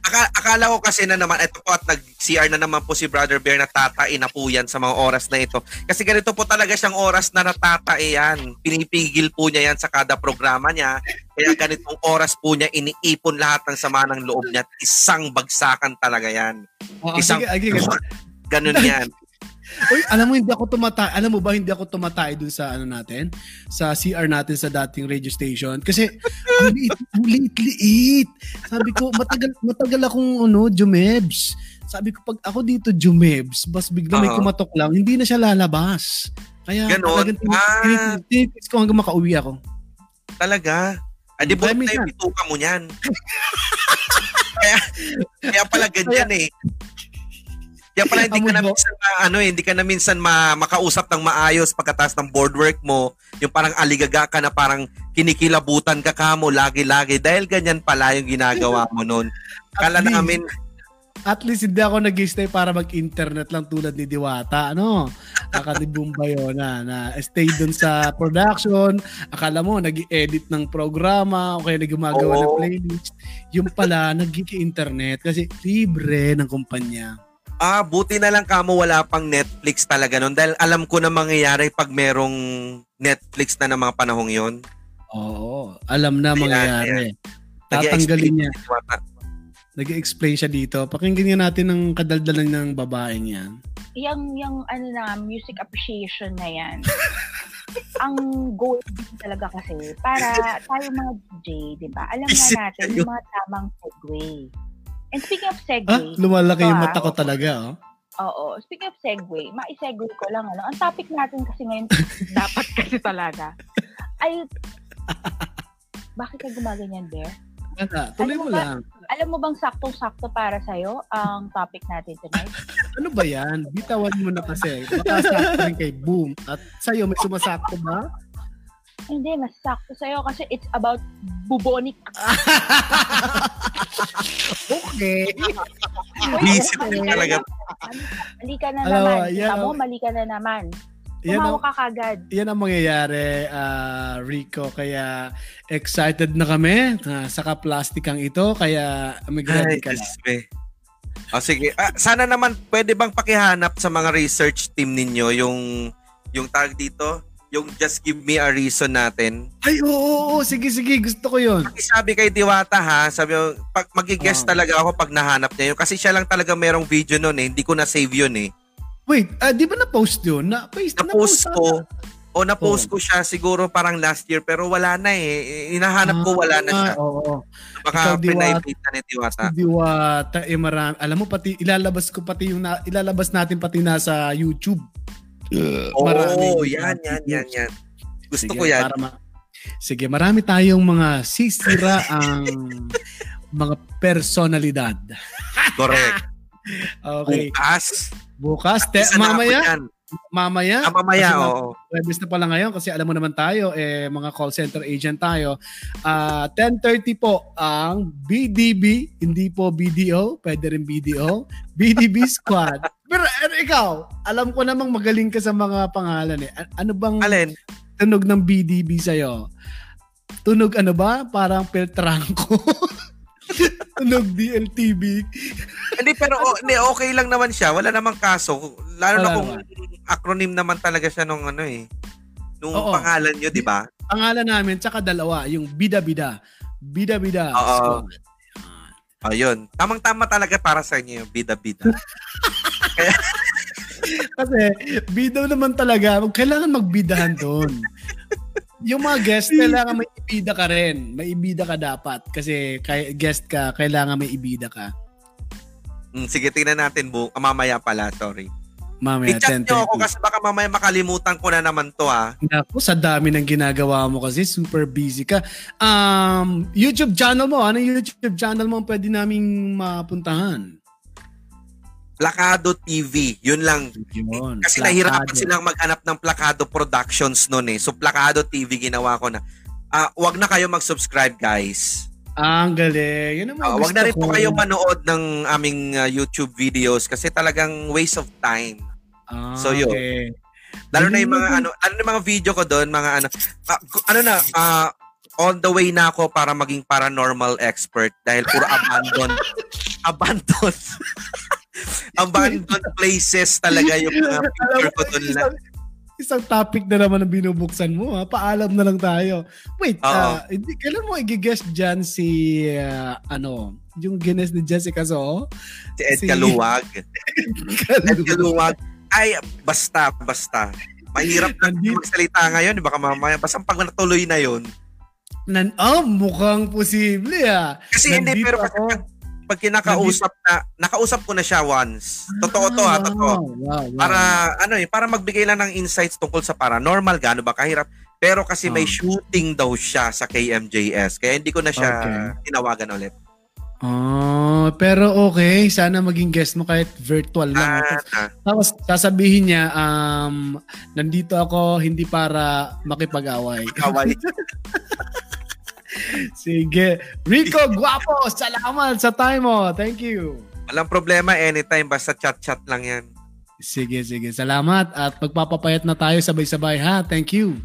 Aka- akala ko kasi na naman, ito po at nag-CR na naman po si Brother Bear na tatai na po yan sa mga oras na ito. Kasi ganito po talaga siyang oras na natatae yan. Pinipigil po niya yan sa kada programa niya. Kaya ganitong oras po niya iniipon lahat ng sama ng loob niya. at Isang bagsakan talaga yan. Oh, Isang- sige, sige, sige. Ganun yan. Uy, alam mo hindi ako tumatay. Alam mo ba hindi ako tumatay dun sa ano natin? Sa CR natin sa dating radio station kasi ang liit, ang liit-liit. Sabi ko matagal matagal akong ano, Jumebs. Sabi ko pag ako dito Jumebs, bas bigla may Oo. kumatok lang, hindi na siya lalabas. Kaya Ganon? talagang Ah. tinit- tinitiis ko hanggang makauwi ako. Talaga. Ah, di ba yung bituka mo niyan? kaya, kaya pala ganyan eh. Kaya pala hindi ka na minsan ma, ano eh, hindi ka na minsan ma, makausap ng maayos pagkatapos ng board work mo. Yung parang aligaga ka na parang kinikilabutan ka kamo lagi-lagi dahil ganyan pala yung ginagawa mo noon. Kala At least- namin, At least hindi ako nag-stay para mag-internet lang tulad ni Diwata, ano? Nakatibumba yun na, na stay dun sa production. Akala mo, nag-edit ng programa o kaya nagumagawa ng Oo. playlist. Yung pala, nag-internet kasi libre ng kumpanya. Ah, buti na lang kamo wala pang Netflix talaga noon dahil alam ko na mangyayari pag merong Netflix na ng mga panahong yon. Oo, alam na Ayan, mangyayari. Tatanggalin niya. Nag-explain siya dito. Pakinggan nga natin ng kadaldalan ng babaeng yan. Yung, yung ano na, music appreciation na yan. ang goal din talaga kasi para tayo mga DJ, di ba? Alam na natin yung mga tamang segue. And speaking of segue, Ah, lumalaki yung mata ko talaga, oh. Oo. Speaking of segue, ma-segue ko lang, ano, ang topic natin kasi ngayon, dapat kasi talaga, ay, bakit ka gumaganyan, Bear? Wala, tuloy Ano mo ba? lang. Alam mo bang saktong-sakto para sa'yo ang topic natin tonight? Ano ba yan? Bitawan mo na kasi. Baka sakto rin kay Boom. At sa'yo, may sumasakto ba? Hindi, mas sakto sa'yo kasi it's about bubonic. Okay. Busy ka talaga. Mali ka na Alam naman. yan Kita mo, mali ka na naman. Yan ang, ka kagad. yan ang mangyayari, ah, Rico. Kaya excited na kami. Uh, saka plastikang ito. Kaya may Ay, ka na. Diyos me. O sige, Ah, sana naman pwede bang pakihanap sa mga research team ninyo yung yung tag dito, yung just give me a reason natin. Ay, oo, oo, oo. Sige, sige. Gusto ko yun. Sabi kay Diwata ha, sabi mo, pag magigest Ah. talaga ako pag nahanap niya yun. Kasi siya lang talaga merong video noon eh. Hindi ko na-save yun eh. Wait, ah, di ba na-post yun? Na-post, Na-post ko, o na-post Oh. ko siya siguro parang last year pero wala na eh. Hinahanap ko wala na siya. Ah, Oo. Baka Ikaw, Diwata. pinay na ni Diwata. Diwata, eh marami. Alam mo, pati ilalabas ko pati yung, na, ilalabas natin pati nasa YouTube. Oo, Marami. yan, yan, yan, yan. Gusto Sige, ko yan. Para ma- Sige, marami tayong mga sisira ang mga personalidad. Correct. Okay. Bukas. Bukas, te, mamaya, mamaya, Ah, mamaya, oo. Webis na pala ngayon kasi alam mo naman tayo, eh, mga call center agent tayo. Ah 10.30 po ang BDB, hindi po BDO, pwede rin BDO, BDB Squad. Pero ano, ikaw, alam ko namang magaling ka sa mga pangalan eh. Ano bang Alin? tunog ng BDB sa'yo? Tunog ano ba? Parang Peltranco. tunog DLTV. Hindi, pero o- hindi, okay lang naman siya. Wala namang kaso. Lalo na Wala kung acronym naman talaga siya nung ano eh. Nung Oo. pangalan nyo, di ba? Pangalan namin, tsaka dalawa, yung Bida Bida. Bida Bida Oo. Squad. Ayun. Tamang-tama talaga para sa inyo yung bida-bida. Kasi bida naman talaga, kailangan magbidahan doon. yung mga guest, kailangan may ibida ka rin. May ibida ka dapat. Kasi kay, guest ka, kailangan may ibida ka. Mm, sige, tingnan natin, bu. Ah, mamaya pala, sorry. Mamaya, I-chat nyo ako 10.30. kasi baka mamaya makalimutan ko na naman to ah. Naku, sa dami ng ginagawa mo kasi, super busy ka. Um, YouTube channel mo, ano yung YouTube channel mo ang pwede naming mapuntahan? Plakado TV. Yun lang. Yun. Kasi Plakado. nahirapan silang maghanap ng Plakado Productions noon eh. So Plakado TV ginawa ko na. Ah, wag na kayo mag-subscribe guys. Ah, ang galing. Yun ang Ah, wag na rin gusto po ko. kayo manood ng aming ah, YouTube videos kasi talagang waste of time. Ah, So, yun. okay. Lalo na yung mga ano, na yung mga video ko doon, mga ano, gu- ano na, ah, on the way na ako para maging paranormal expert dahil puro abandoned, abandoned, abandoned places talaga yung mga picture ko doon na. isang, topic na naman ang binubuksan mo. Ha? Paalam na lang tayo. Wait, Oo. ah, hindi, kailan mo i-guest dyan si, ah, ano, yung guinness ni Jessica So? Si Ed Si- Kaluwag. Ed Kaluwag. Ay, basta, basta. Mahirap na magsalita ngayon, di ba? Mamaya, basta pag natuloy na yon Nan, oh, mukhang posible ah. Kasi hindi, Nandito pero kasi pag, pag kinakausap na, nakausap ko na siya once. Totoo to ha, Ah, totoo. Wow, wow, wow. Para, ano eh, para magbigay lang ng insights tungkol sa paranormal, gaano ba kahirap. Pero kasi may Ah. shooting daw siya sa KMJS. Kaya hindi ko na siya Okay. tinawagan ulit. Oh, pero okay. Sana maging guest mo kahit virtual lang. Ah. Tapos sasabihin niya, um, nandito ako hindi para makipag-away. Kaway. Sige. Rico Guapo, salamat sa time mo. Thank you. Walang problema anytime, basta chat-chat lang yan. Sige, sige. Salamat. At magpapapayat na tayo sabay-sabay ha. Thank you.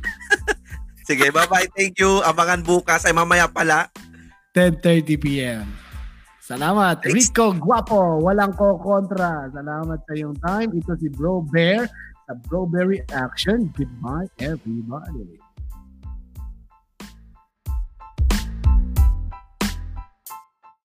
Sige, bye-bye. Thank you. Abangan bukas. Ay, mamaya pala. 10.30 p.m. Salamat. Rico Guapo, walang ko kontra. Salamat sa iyong time. Ito si Bro Bear sa Bro Bear Reaction. Goodbye everybody.